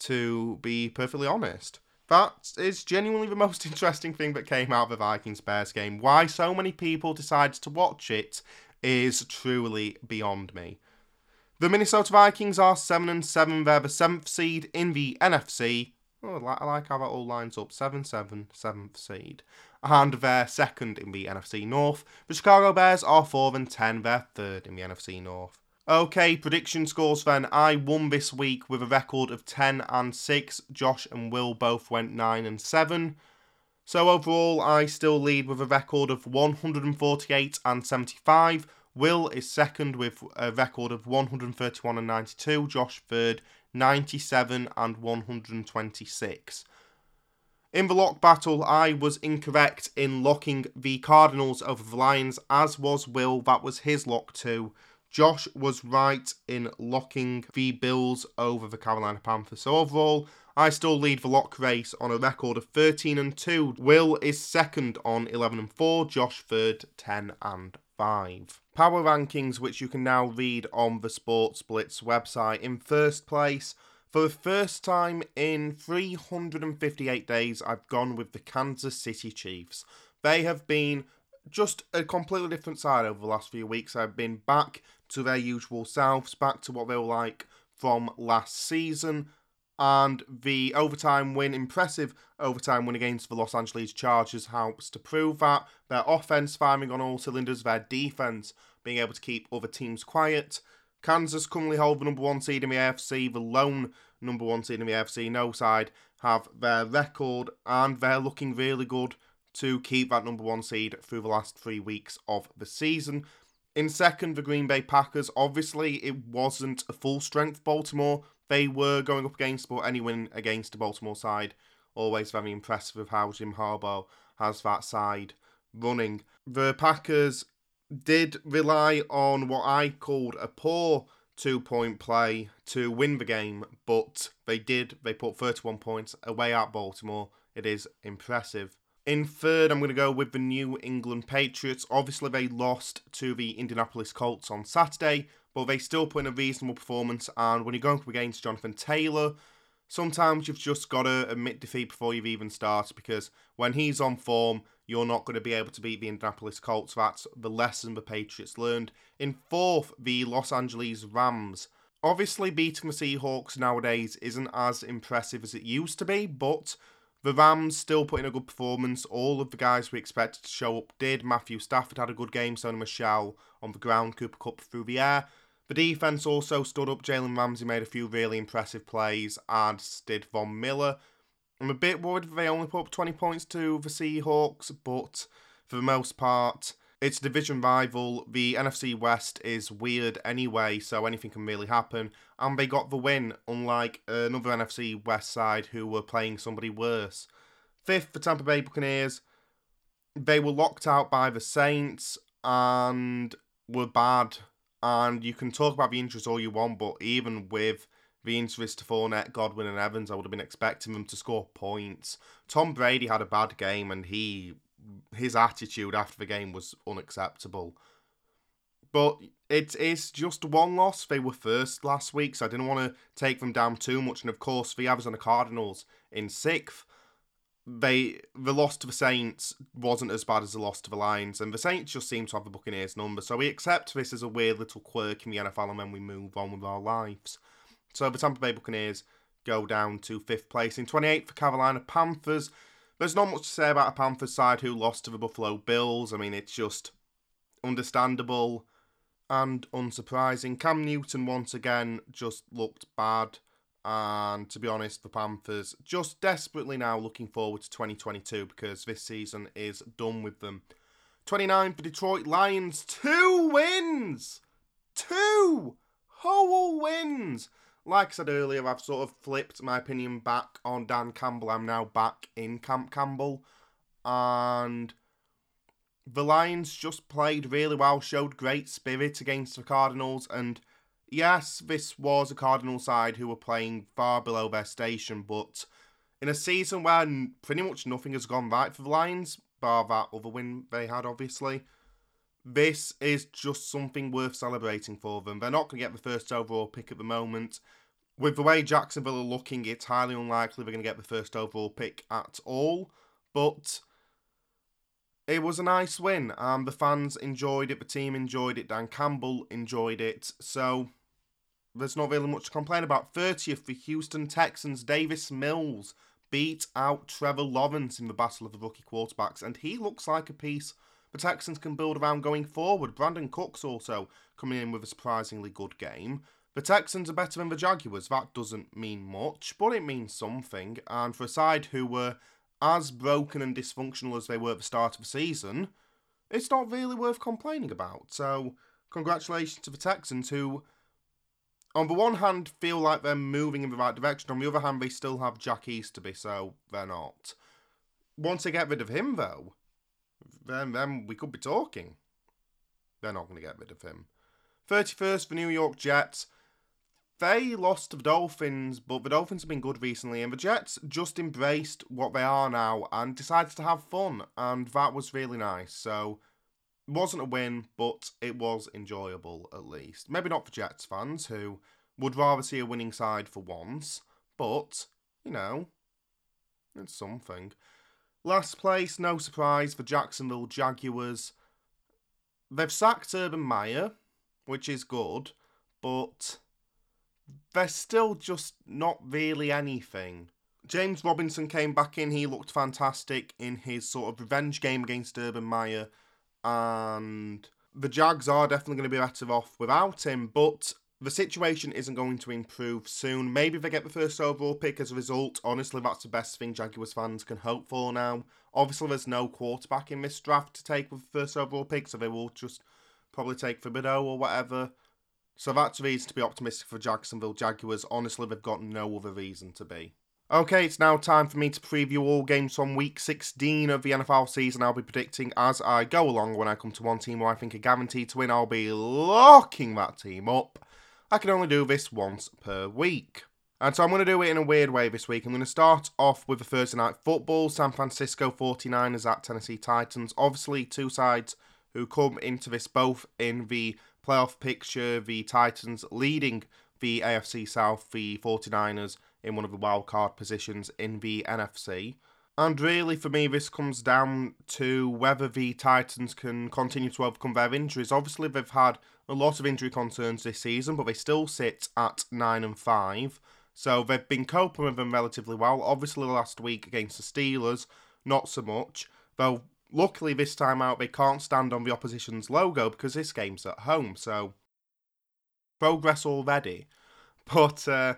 to be perfectly honest. That is genuinely the most interesting thing that came out of the Vikings Bears game. Why so many people decided to watch it is truly beyond me. The Minnesota Vikings are 7 and 7. They're the 7th seed in the NFC. Oh, I like how that all lines up. 7 7, 7th seed. And they're second in the NFC North. The Chicago Bears are 4 and 10. They're third in the NFC North. Okay, prediction scores then. I won this week with a record of 10 and 6. Josh and Will both went 9 and 7. So overall, I still lead with a record of 148 and 75. Will is second with a record of 131 and 92. Josh third, 97 and 126. In the lock battle, I was incorrect in locking the Cardinals over the Lions, as was Will. That was his lock too. Josh was right in locking the Bills over the Carolina Panthers. So overall, I still lead the lock race on a record of 13 and 2. Will is second on 11 and 4. Josh third, 10 and 5. Power rankings, which you can now read on the Sports Blitz website. In first place, for the first time in 358 days, I've gone with the Kansas City Chiefs. They have been just a completely different side over the last few weeks. I've been back to their usual selves, back to what they were like from last season and the overtime win, impressive overtime win against the Los Angeles Chargers, helps to prove that. Their offense firing on all cylinders, their defense being able to keep other teams quiet. Kansas currently hold the number one seed in the AFC, the lone number one seed in the AFC. No side have their record, and they're looking really good to keep that number one seed through the last three weeks of the season. In second, the Green Bay Packers. Obviously, it wasn't a full strength Baltimore they were going up against, but any win against the Baltimore side, always very impressive with how Jim Harbaugh has that side running. The Packers did rely on what I called a poor two point play to win the game, but they did. They put 31 points away at Baltimore. It is impressive. In third, I'm going to go with the New England Patriots. Obviously, they lost to the Indianapolis Colts on Saturday, but they still put in a reasonable performance. And when you're going up against Jonathan Taylor, sometimes you've just got to admit defeat before you've even started because when he's on form, you're not going to be able to beat the Indianapolis Colts. That's the lesson the Patriots learned. In fourth, the Los Angeles Rams. Obviously, beating the Seahawks nowadays isn't as impressive as it used to be, but the Rams still put in a good performance. All of the guys we expected to show up did. Matthew Stafford had a good game, Sony Michel on the ground, Cooper Kupp through the air. The defense also stood up. Jalen Ramsey made a few really impressive plays, as did Von Miller. I'm a bit worried they only put up 20 points to the Seahawks, but for the most part, it's division rival. The NFC West is weird anyway, so anything can really happen. And they got the win, unlike another NFC West side who were playing somebody worse. Fifth, the Tampa Bay Buccaneers. They were locked out by the Saints and were bad and you can talk about the injuries all you want, but even with the injuries to Fournette, Godwin, and Evans, I would have been expecting them to score points. Tom Brady had a bad game, and he his attitude after the game was unacceptable. But it is just one loss. They were first last week, so I didn't want to take them down too much. And of course, the Arizona Cardinals in sixth they the loss to the Saints wasn't as bad as the loss to the Lions, and the Saints just seem to have the Buccaneers number. So we accept this as a weird little quirk in the NFL, and then we move on with our lives. So the Tampa Bay Buccaneers go down to fifth place in 28th for Carolina Panthers. There's not much to say about a Panthers side who lost to the Buffalo Bills. I mean, it's just understandable and unsurprising. Cam Newton once again just looked bad. And to be honest, the Panthers just desperately now looking forward to 2022 because this season is done with them. 29 for Detroit Lions, two wins! Two whole wins! Like I said earlier, I've sort of flipped my opinion back on Dan Campbell. I'm now back in Camp Campbell. And the Lions just played really well, showed great spirit against the Cardinals, and yes, this was a Cardinal side who were playing far below their station, but in a season where pretty much nothing has gone right for the Lions, bar that other win they had, obviously, this is just something worth celebrating for them. They're not going to get the first overall pick at the moment. With the way Jacksonville are looking, it's highly unlikely they're going to get the first overall pick at all. But it was a nice win. and the fans enjoyed it, the team enjoyed it, Dan Campbell enjoyed it. So there's not really much to complain about. 30th for Houston Texans, Davis Mills beat out Trevor Lawrence in the battle of the rookie quarterbacks, and he looks like a piece the Texans can build around going forward. Brandin Cooks also coming in with a surprisingly good game. The Texans are better than the Jaguars. That doesn't mean much, but it means something. And for a side who were as broken and dysfunctional as they were at the start of the season, it's not really worth complaining about. So, congratulations to the Texans who on the one hand, feel like they're moving in the right direction. On the other hand, they still have Jack Easterby, so they're not. Once they get rid of him, though, then then we could be talking. They're not going to get rid of him. 31st for New York Jets. They lost to the Dolphins, but the Dolphins have been good recently, and the Jets just embraced what they are now and decided to have fun, and that was really nice. So wasn't a win, but it was enjoyable at least. Maybe not for Jets fans who would rather see a winning side for once, but you know, it's something. Last place, no surprise, for Jacksonville Jaguars. They've sacked Urban Meyer, which is good, but they're still just not really anything. James Robinson came back in, he looked fantastic in his sort of revenge game against Urban Meyer and the Jags are definitely going to be better off without him, but the situation isn't going to improve soon. Maybe they get the first overall pick as a result. Honestly, that's the best thing Jaguars fans can hope for now. Obviously, there's no quarterback in this draft to take with the first overall pick, so they will just probably take Thibodeaux or whatever. So that's reason to be optimistic for Jacksonville Jaguars. Honestly, they've got no other reason to be. Okay, it's now time for me to preview all games from week 16 of the NFL season. I'll be predicting as I go along. When I come to one team where I think are guaranteed to win, I'll be locking that team up. I can only do this once per week. And so I'm going to do it in a weird way this week. I'm going to start off with the Thursday night football San Francisco 49ers at Tennessee Titans. Obviously, two sides who come into this both in the playoff picture. The Titans leading the AFC South, the 49ers in one of the wildcard positions in the NFC. And really, for me, this comes down to whether the Titans can continue to overcome their injuries. Obviously, they've had a lot of injury concerns this season, but they still sit at 9 and 5. So they've been coping with them relatively well. Obviously, last week against the Steelers, not so much. Though, luckily, this time out, they can't stand on the opposition's logo because this game's at home. So, progress already. But uh,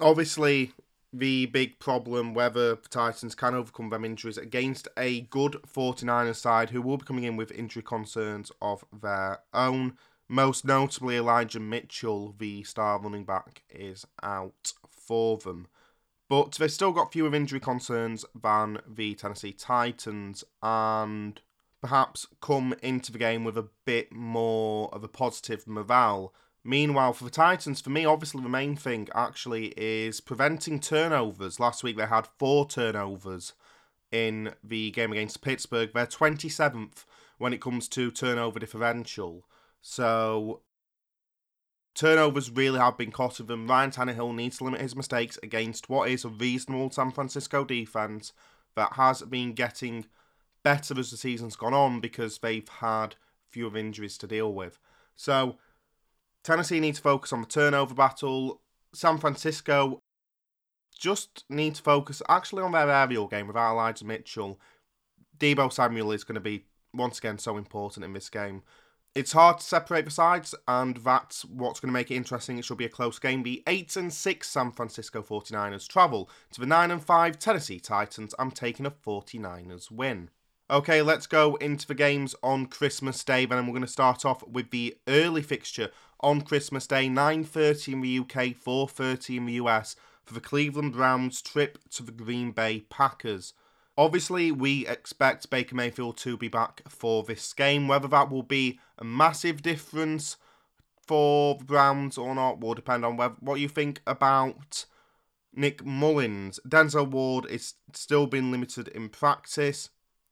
obviously, the big problem whether the Titans can overcome them injuries against a good 49ers side who will be coming in with injury concerns of their own. Most notably, Elijah Mitchell, the star running back, is out for them. But they've still got fewer injury concerns than the Tennessee Titans and perhaps come into the game with a bit more of a positive morale Meanwhile, for the Titans, for me, obviously the main thing actually is preventing turnovers. Last week they had four turnovers in the game against Pittsburgh. They're 27th when it comes to turnover differential. So turnovers really have been costing them. Ryan Tannehill needs to limit his mistakes against what is a reasonable San Francisco defense that has been getting better as the season's gone on because they've had fewer injuries to deal with. So Tennessee need to focus on the turnover battle. San Francisco just need to focus actually on their aerial game without Elijah Mitchell. Deebo Samuel is going to be once again so important in this game. It's hard to separate the sides, and that's what's going to make it interesting. It should be a close game. The 8 and 6 San Francisco 49ers travel to the 9 and 5 Tennessee Titans. I'm taking a 49ers win. Okay, let's go into the games on Christmas Day. Then we're going to start off with the early fixture on Christmas Day, 9:30 in the UK, 4:30 in the US for the Cleveland Browns trip to the Green Bay Packers. Obviously, we expect Baker Mayfield to be back for this game. Whether that will be a massive difference for the Browns or not will depend on whether, what you think about Nick Mullens. Denzel Ward is still being limited in practice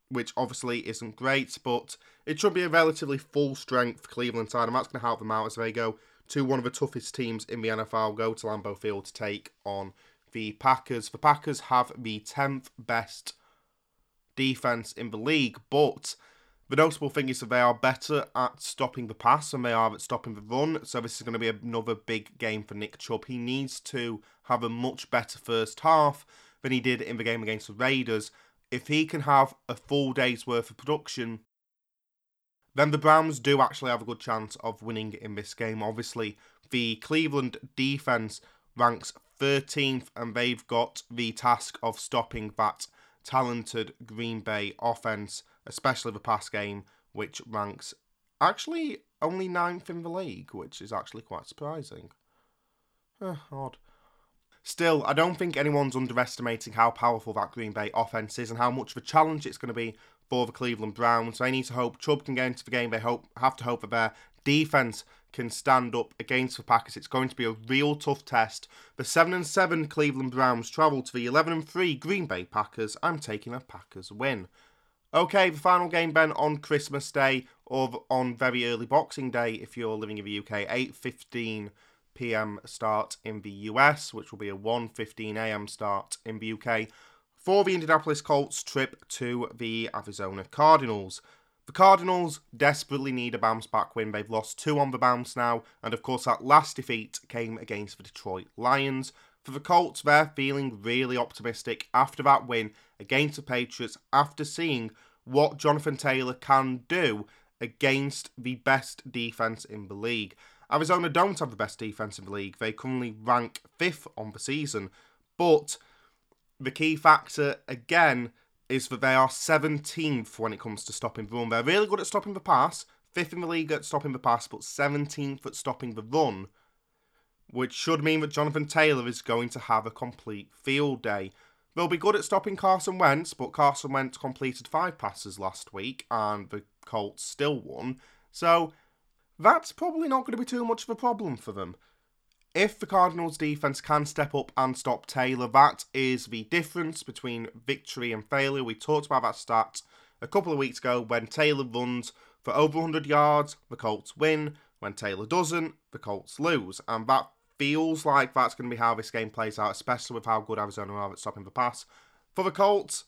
which obviously isn't great, but it should be a relatively full strength Cleveland side, and that's going to help them out as they go to one of the toughest teams in the NFL, go to Lambeau Field to take on the Packers. The Packers have the 10th best defense in the league, but the notable thing is that they are better at stopping the pass than they are at stopping the run. So this is going to be another big game for Nick Chubb. He needs to have a much better first half than he did in the game against the Raiders if he can have a full day's worth of production, then the Browns do actually have a good chance of winning in this game. Obviously, the Cleveland defense ranks 13th, and they've got the task of stopping that talented Green Bay offense, especially the pass game, which ranks actually only ninth in the league, which is actually quite surprising. Eh, odd. Still, I don't think anyone's underestimating how powerful that Green Bay offense is and how much of a challenge it's going to be for the Cleveland Browns. They need to hope Chubb can get into the game. They hope have to hope that their defense can stand up against the Packers. It's going to be a real tough test. The 7 and 7 Cleveland Browns travel to the 11 and 3 Green Bay Packers. I'm taking a Packers win. Okay, the final game Ben on Christmas Day or on very early Boxing Day if you're living in the UK, 8:15 p.m. start in the US, which will be a 1:15 a.m. start in the UK for the Indianapolis Colts trip to the Arizona Cardinals. The Cardinals desperately need a bounce back win. They've lost two on the bounce now, and of course, that last defeat came against the Detroit Lions. For the Colts, they're feeling really optimistic after that win against the Patriots, after seeing what Jonathan Taylor can do against the best defense in the league. Arizona don't have the best defense in the league. They currently rank fifth on the season. But the key factor, again, is that they are 17th when it comes to stopping the run. They're really good at stopping the pass, fifth in the league at stopping the pass, but 17th at stopping the run, which should mean that Jonathan Taylor is going to have a complete field day. They'll be good at stopping Carson Wentz, but Carson Wentz completed five passes last week, and the Colts still won. So that's probably not going to be too much of a problem for them. If the Cardinals' defense can step up and stop Taylor, that is the difference between victory and failure. We talked about that stat a couple of weeks ago when Taylor runs for over 100 yards, the Colts win. When Taylor doesn't, the Colts lose. And that feels like that's going to be how this game plays out, especially with how good Arizona are at stopping the pass. For the Colts,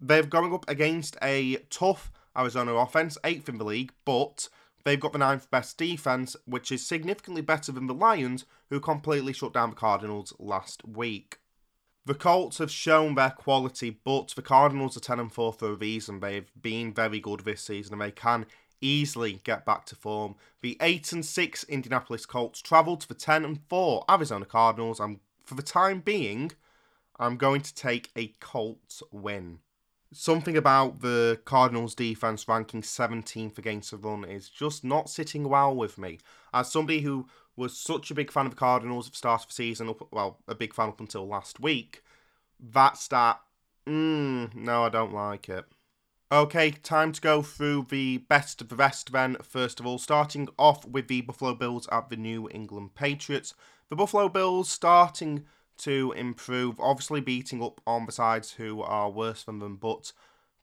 they're going up against a tough Arizona offense, eighth in the league, but They've got the ninth best defense, which is significantly better than the Lions, who completely shut down the Cardinals last week. The Colts have shown their quality, but the Cardinals are 10 and 4 for a reason. They've been very good this season and they can easily get back to form. The 8 and 6 Indianapolis Colts travel to the 10 and 4 Arizona Cardinals. And for the time being, I'm going to take a Colts win. Something about the Cardinals defense ranking 17th against the run is just not sitting well with me. As somebody who was such a big fan of the Cardinals at the start of the season, up, well, a big fan up until last week, that stat, mm, no, I don't like it. Okay, time to go through the best of the rest then. First of all, starting off with the Buffalo Bills at the New England Patriots. The Buffalo Bills starting to improve, obviously beating up on the sides who are worse than them, but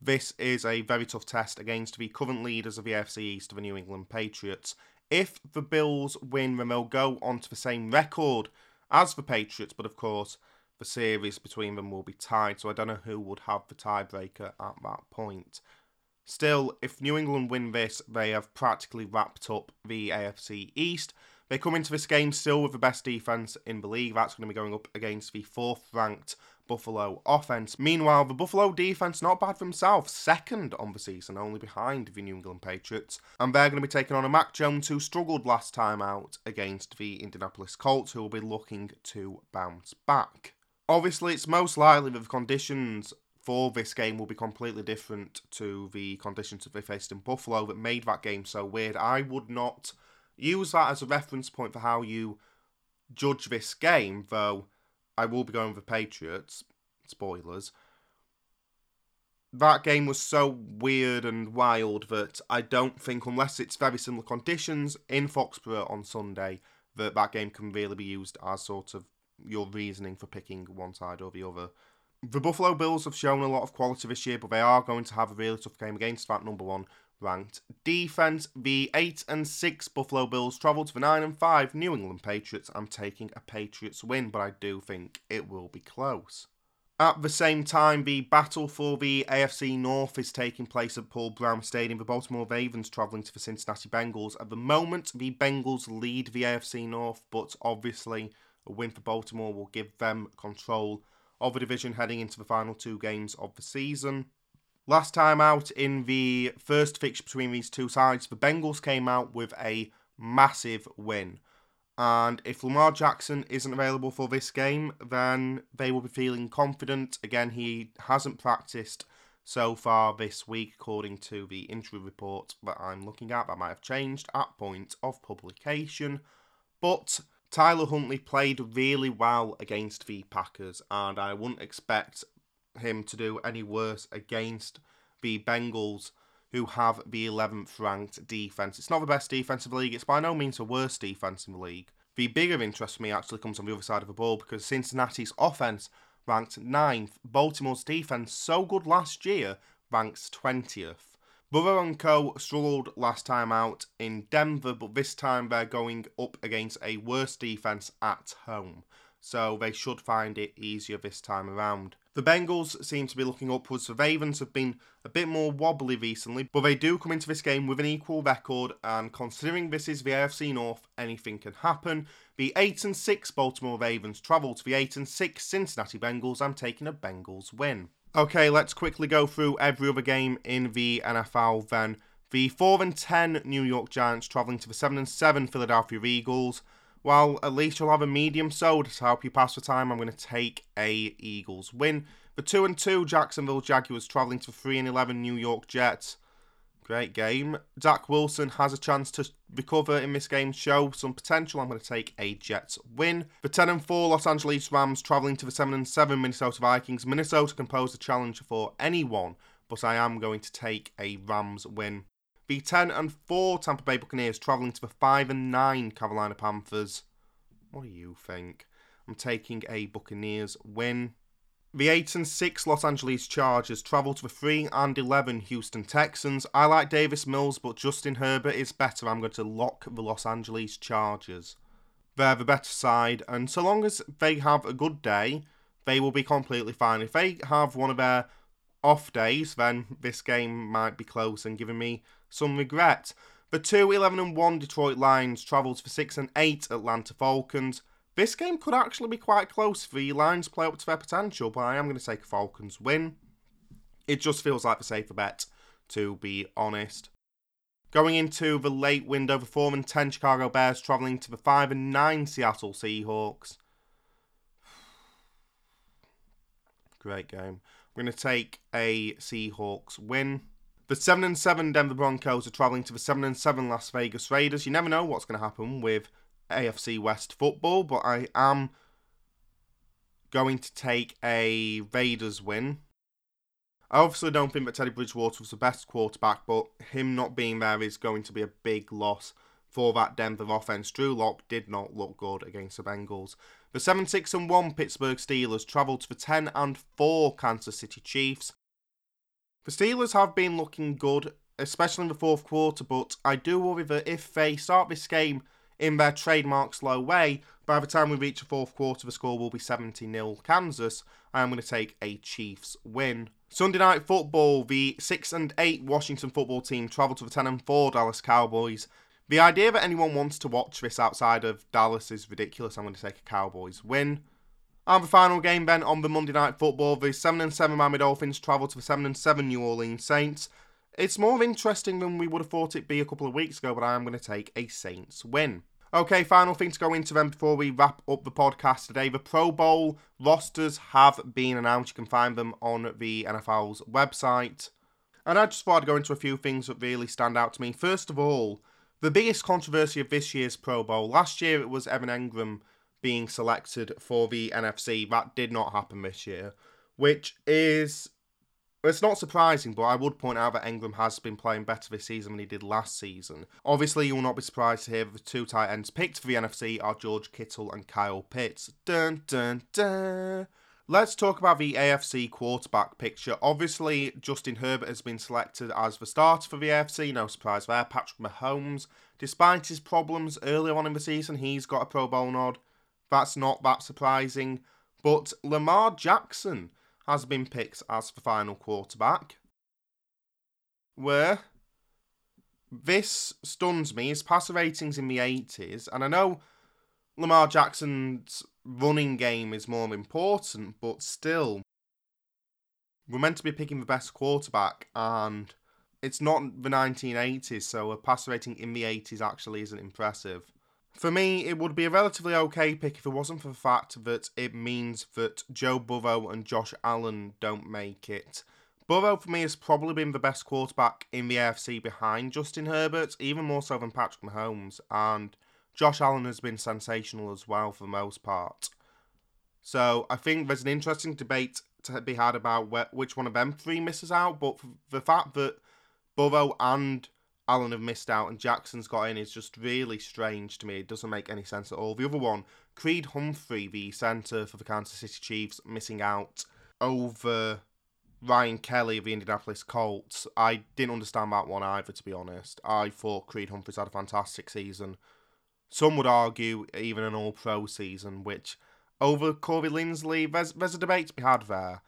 this is a very tough test against the current leaders of the AFC East, the New England Patriots. If the Bills win, then they'll go on to the same record as the Patriots, but of course, the series between them will be tied, so I don't know who would have the tiebreaker at that point. Still, if New England win this, they have practically wrapped up the AFC East. They come into this game still with the best defense in the league. That's going to be going up against the fourth ranked Buffalo offense. Meanwhile, the Buffalo defense not bad for themselves, second on the season, only behind the New England Patriots. And they're going to be taking on a Mac Jones who struggled last time out against the Indianapolis Colts, who will be looking to bounce back. Obviously, it's most likely that the conditions for this game will be completely different to the conditions that they faced in Buffalo that made that game so weird. I would not use that as a reference point for how you judge this game, though I will be going with the Patriots. Spoilers. That game was so weird and wild that I don't think, unless it's very similar conditions in Foxborough on Sunday, that that game can really be used as sort of your reasoning for picking one side or the other. The Buffalo Bills have shown a lot of quality this year, but they are going to have a really tough game against that number one ranked defense. The 8 and 6 Buffalo Bills travel to the 9 and 5 New England Patriots. I'm taking a Patriots win, but I do think it will be close. At the same time, the battle for the AFC North is taking place at Paul Brown Stadium. The Baltimore Ravens travelling to the Cincinnati Bengals. At the moment, the Bengals lead the AFC North, but obviously a win for Baltimore will give them control of the division heading into the final two games of the season. Last time out in the first fixture between these two sides, the Bengals came out with a massive win. And if Lamar Jackson isn't available for this game, then they will be feeling confident. Again, he hasn't practiced so far this week, according to the injury report that I'm looking at. That might have changed at point of publication. But Tyler Huntley played really well against the Packers, and I wouldn't expect him to do any worse against the Bengals, who have the 11th ranked defense. It's not the best defense in the league, it's by no means the worst defense in the league. The bigger interest for me actually comes on the other side of the ball because Cincinnati's offense ranked 9th, Baltimore's defense, so good last year, ranks 20th. Burrow and Co. struggled last time out in Denver, but this time they're going up against a worse defense at home so they should find it easier this time around. The Bengals seem to be looking upwards. The Ravens have been a bit more wobbly recently, but they do come into this game with an equal record, and considering this is the AFC North, anything can happen. The 8 and 6 Baltimore Ravens travel to the 8 and 6 Cincinnati Bengals. I'm taking a Bengals win. Okay, let's quickly go through every other game in the NFL then. The 4 and 10 New York Giants traveling to the 7 and 7 Philadelphia Eagles. Well, at least you'll have a medium soda to help you pass the time. I'm going to take a Eagles win. The 2 and 2 Jacksonville Jaguars travelling to 3 and 11 New York Jets. Great game. Zach Wilson has a chance to recover in this game, show some potential. I'm going to take a Jets win. The 10 and 4 Los Angeles Rams travelling to the 7 and 7 Minnesota Vikings. Minnesota can pose a challenge for anyone, but I am going to take a Rams win. The 10 and 4 Tampa Bay Buccaneers travelling to the 5 and 9 Carolina Panthers. What do you think? I'm taking a Buccaneers win. The 8 and 6 Los Angeles Chargers travel to the 3 and 11 Houston Texans. I like Davis Mills, but Justin Herbert is better. I'm going to lock the Los Angeles Chargers. They're the better side, and so long as they have a good day, they will be completely fine. If they have one of their off days, then this game might be close and giving me some regret. The two 11 and 1 Detroit Lions travelled for 6 and 8 Atlanta Falcons. This game could actually be quite close if the Lions play up to their potential, but I am going to take a Falcons win. It just feels like the safer bet, to be honest. Going into the late window, the 4 and 10 Chicago Bears travelling to the 5 and 9 Seattle Seahawks. Great game. We're going to take a Seahawks win. The 7 and 7 Denver Broncos are travelling to the 7 and 7 Las Vegas Raiders. You never know what's going to happen with AFC West football, but I am going to take a Raiders win. I obviously don't think that Teddy Bridgewater was the best quarterback, but him not being there is going to be a big loss for that Denver offense. Drew Lock did not look good against the Bengals. The 7 6 and 1 Pittsburgh Steelers travelled to the 10 and 4 Kansas City Chiefs. The Steelers have been looking good, especially in the fourth quarter, but I do worry that if they start this game in their trademark slow way, by the time we reach the fourth quarter, the score will be 70 0 Kansas. I am going to take a Chiefs win. Sunday night football, the 6 and 8 Washington football team travel to the 10 and 4 Dallas Cowboys. The idea that anyone wants to watch this outside of Dallas is ridiculous. I'm going to take a Cowboys win. The final game then on the Monday night football, the 7 and 7 Miami Dolphins travel to the 7 and 7 New Orleans Saints. It's more interesting than we would have thought it'd be a couple of weeks ago, but I am going to take a Saints win. Okay, final thing to go into then before we wrap up the podcast today. The Pro Bowl rosters have been announced. You can find them on the NFL's website. And I just thought I'd go into a few things that really stand out to me. First of all, the biggest controversy of this year's Pro Bowl. Last year it was Evan Engram being selected for the NFC. That did not happen this year, which is it's not surprising, but I would point out that Engram has been playing better this season than he did last season. Obviously, you will not be surprised to hear that the two tight ends picked for the NFC are George Kittle and Kyle Pitts. Dun dun dun. Let's talk about the AFC quarterback picture. Obviously, Justin Herbert has been selected as the starter for the AFC, no surprise there. Patrick Mahomes, despite his problems earlier on in the season, he's got a Pro Bowl nod. That's not that surprising. But Lamar Jackson has been picked as the final quarterback. Where this stuns me. His passer ratings in the 80s, and I know Lamar Jackson's running game is more important, but still, we're meant to be picking the best quarterback, and it's not the 1980s, so a passer rating in the 80s actually isn't impressive. For me, it would be a relatively okay pick if it wasn't for the fact that it means that Joe Burrow and Josh Allen don't make it. Burrow, for me, has probably been the best quarterback in the AFC behind Justin Herbert, even more so than Patrick Mahomes, and Josh Allen has been sensational as well for the most part. So I think there's an interesting debate to be had about which one of them three misses out, but the fact that Burrow and Allen have missed out and Jackson's got in is just really strange to me. It doesn't make any sense at all. The other one, Creed Humphrey, the centre for the Kansas City Chiefs, missing out over Ryan Kelly of the Indianapolis Colts. I didn't understand that one either, to be honest. I thought Creed Humphreys had a fantastic season. Some would argue even an all pro season, which over Corey Linsley, there's, there's a debate to be had there.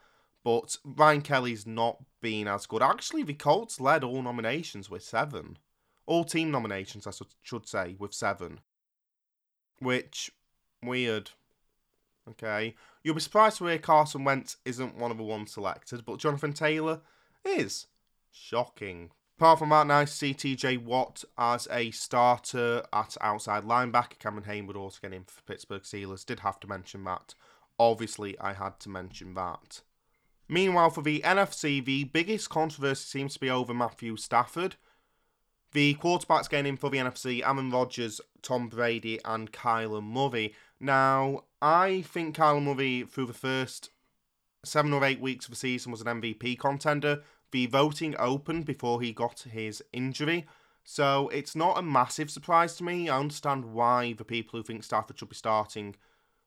But Ryan Kelly's not been as good. Actually, the Colts led all nominations with seven. All team nominations, I should say, with seven. Which, weird. Okay. You'll be surprised to hear Carson Wentz isn't one of the ones selected, but Jonathan Taylor is. Shocking. Apart from that, nice see TJ Watt as a starter at outside linebacker. Cameron Heyward also getting in for Pittsburgh Steelers. Did have to mention that. Obviously, I had to mention that. Meanwhile, for the NFC, the biggest controversy seems to be over Matthew Stafford. The quarterbacks getting in for the NFC, Aaron Rodgers, Tom Brady, and Kyler Murray. Now, I think Kyler Murray, through the first seven or eight weeks of the season, was an MVP contender. The voting opened before he got his injury. So it's not a massive surprise to me. I understand why the people who think Stafford should be starting,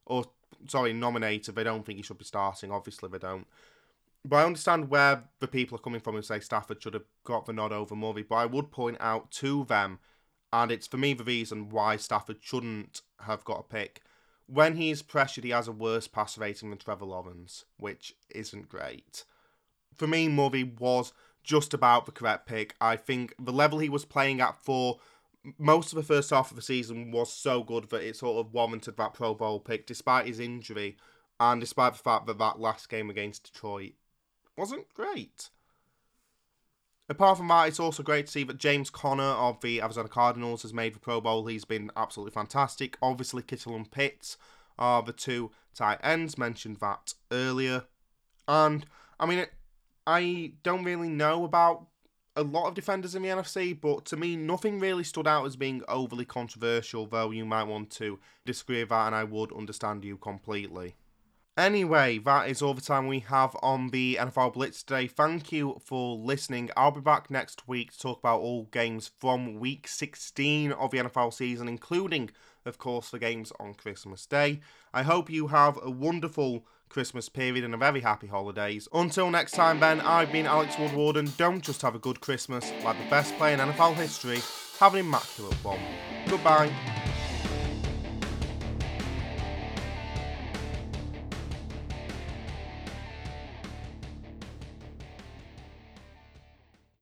or sorry, nominated, they don't think he should be starting. Obviously, they don't. But I understand where the people are coming from who say Stafford should have got the nod over Murray. But I would point out to them, and it's for me the reason why Stafford shouldn't have got a pick. When he's pressured, he has a worse pass rating than Trevor Lawrence, which isn't great. For me, Murray was just about the correct pick. I think the level he was playing at for most of the first half of the season was so good that it sort of warranted that Pro Bowl pick, despite his injury and despite the fact that that last game against Detroit wasn't great. Apart from that, it's also great to see that James Conner of the Arizona Cardinals has made the Pro Bowl. He's been absolutely fantastic. Obviously, Kittle and Pitts are the two tight ends, mentioned that earlier. And, I mean, I don't really know about a lot of defenders in the NFC, but to me, nothing really stood out as being overly controversial, though you might want to disagree with that, and I would understand you completely. Anyway, that is all the time we have on the NFL Blitz today. Thank you for listening. I'll be back next week to talk about all games from week 16 of the NFL season, including, of course, the games on Christmas Day. I hope you have a wonderful Christmas period and a very happy holidays. Until next time, Ben, I've been Alex Woodward, and don't just have a good Christmas, like the best player in NFL history, have an immaculate one. Goodbye.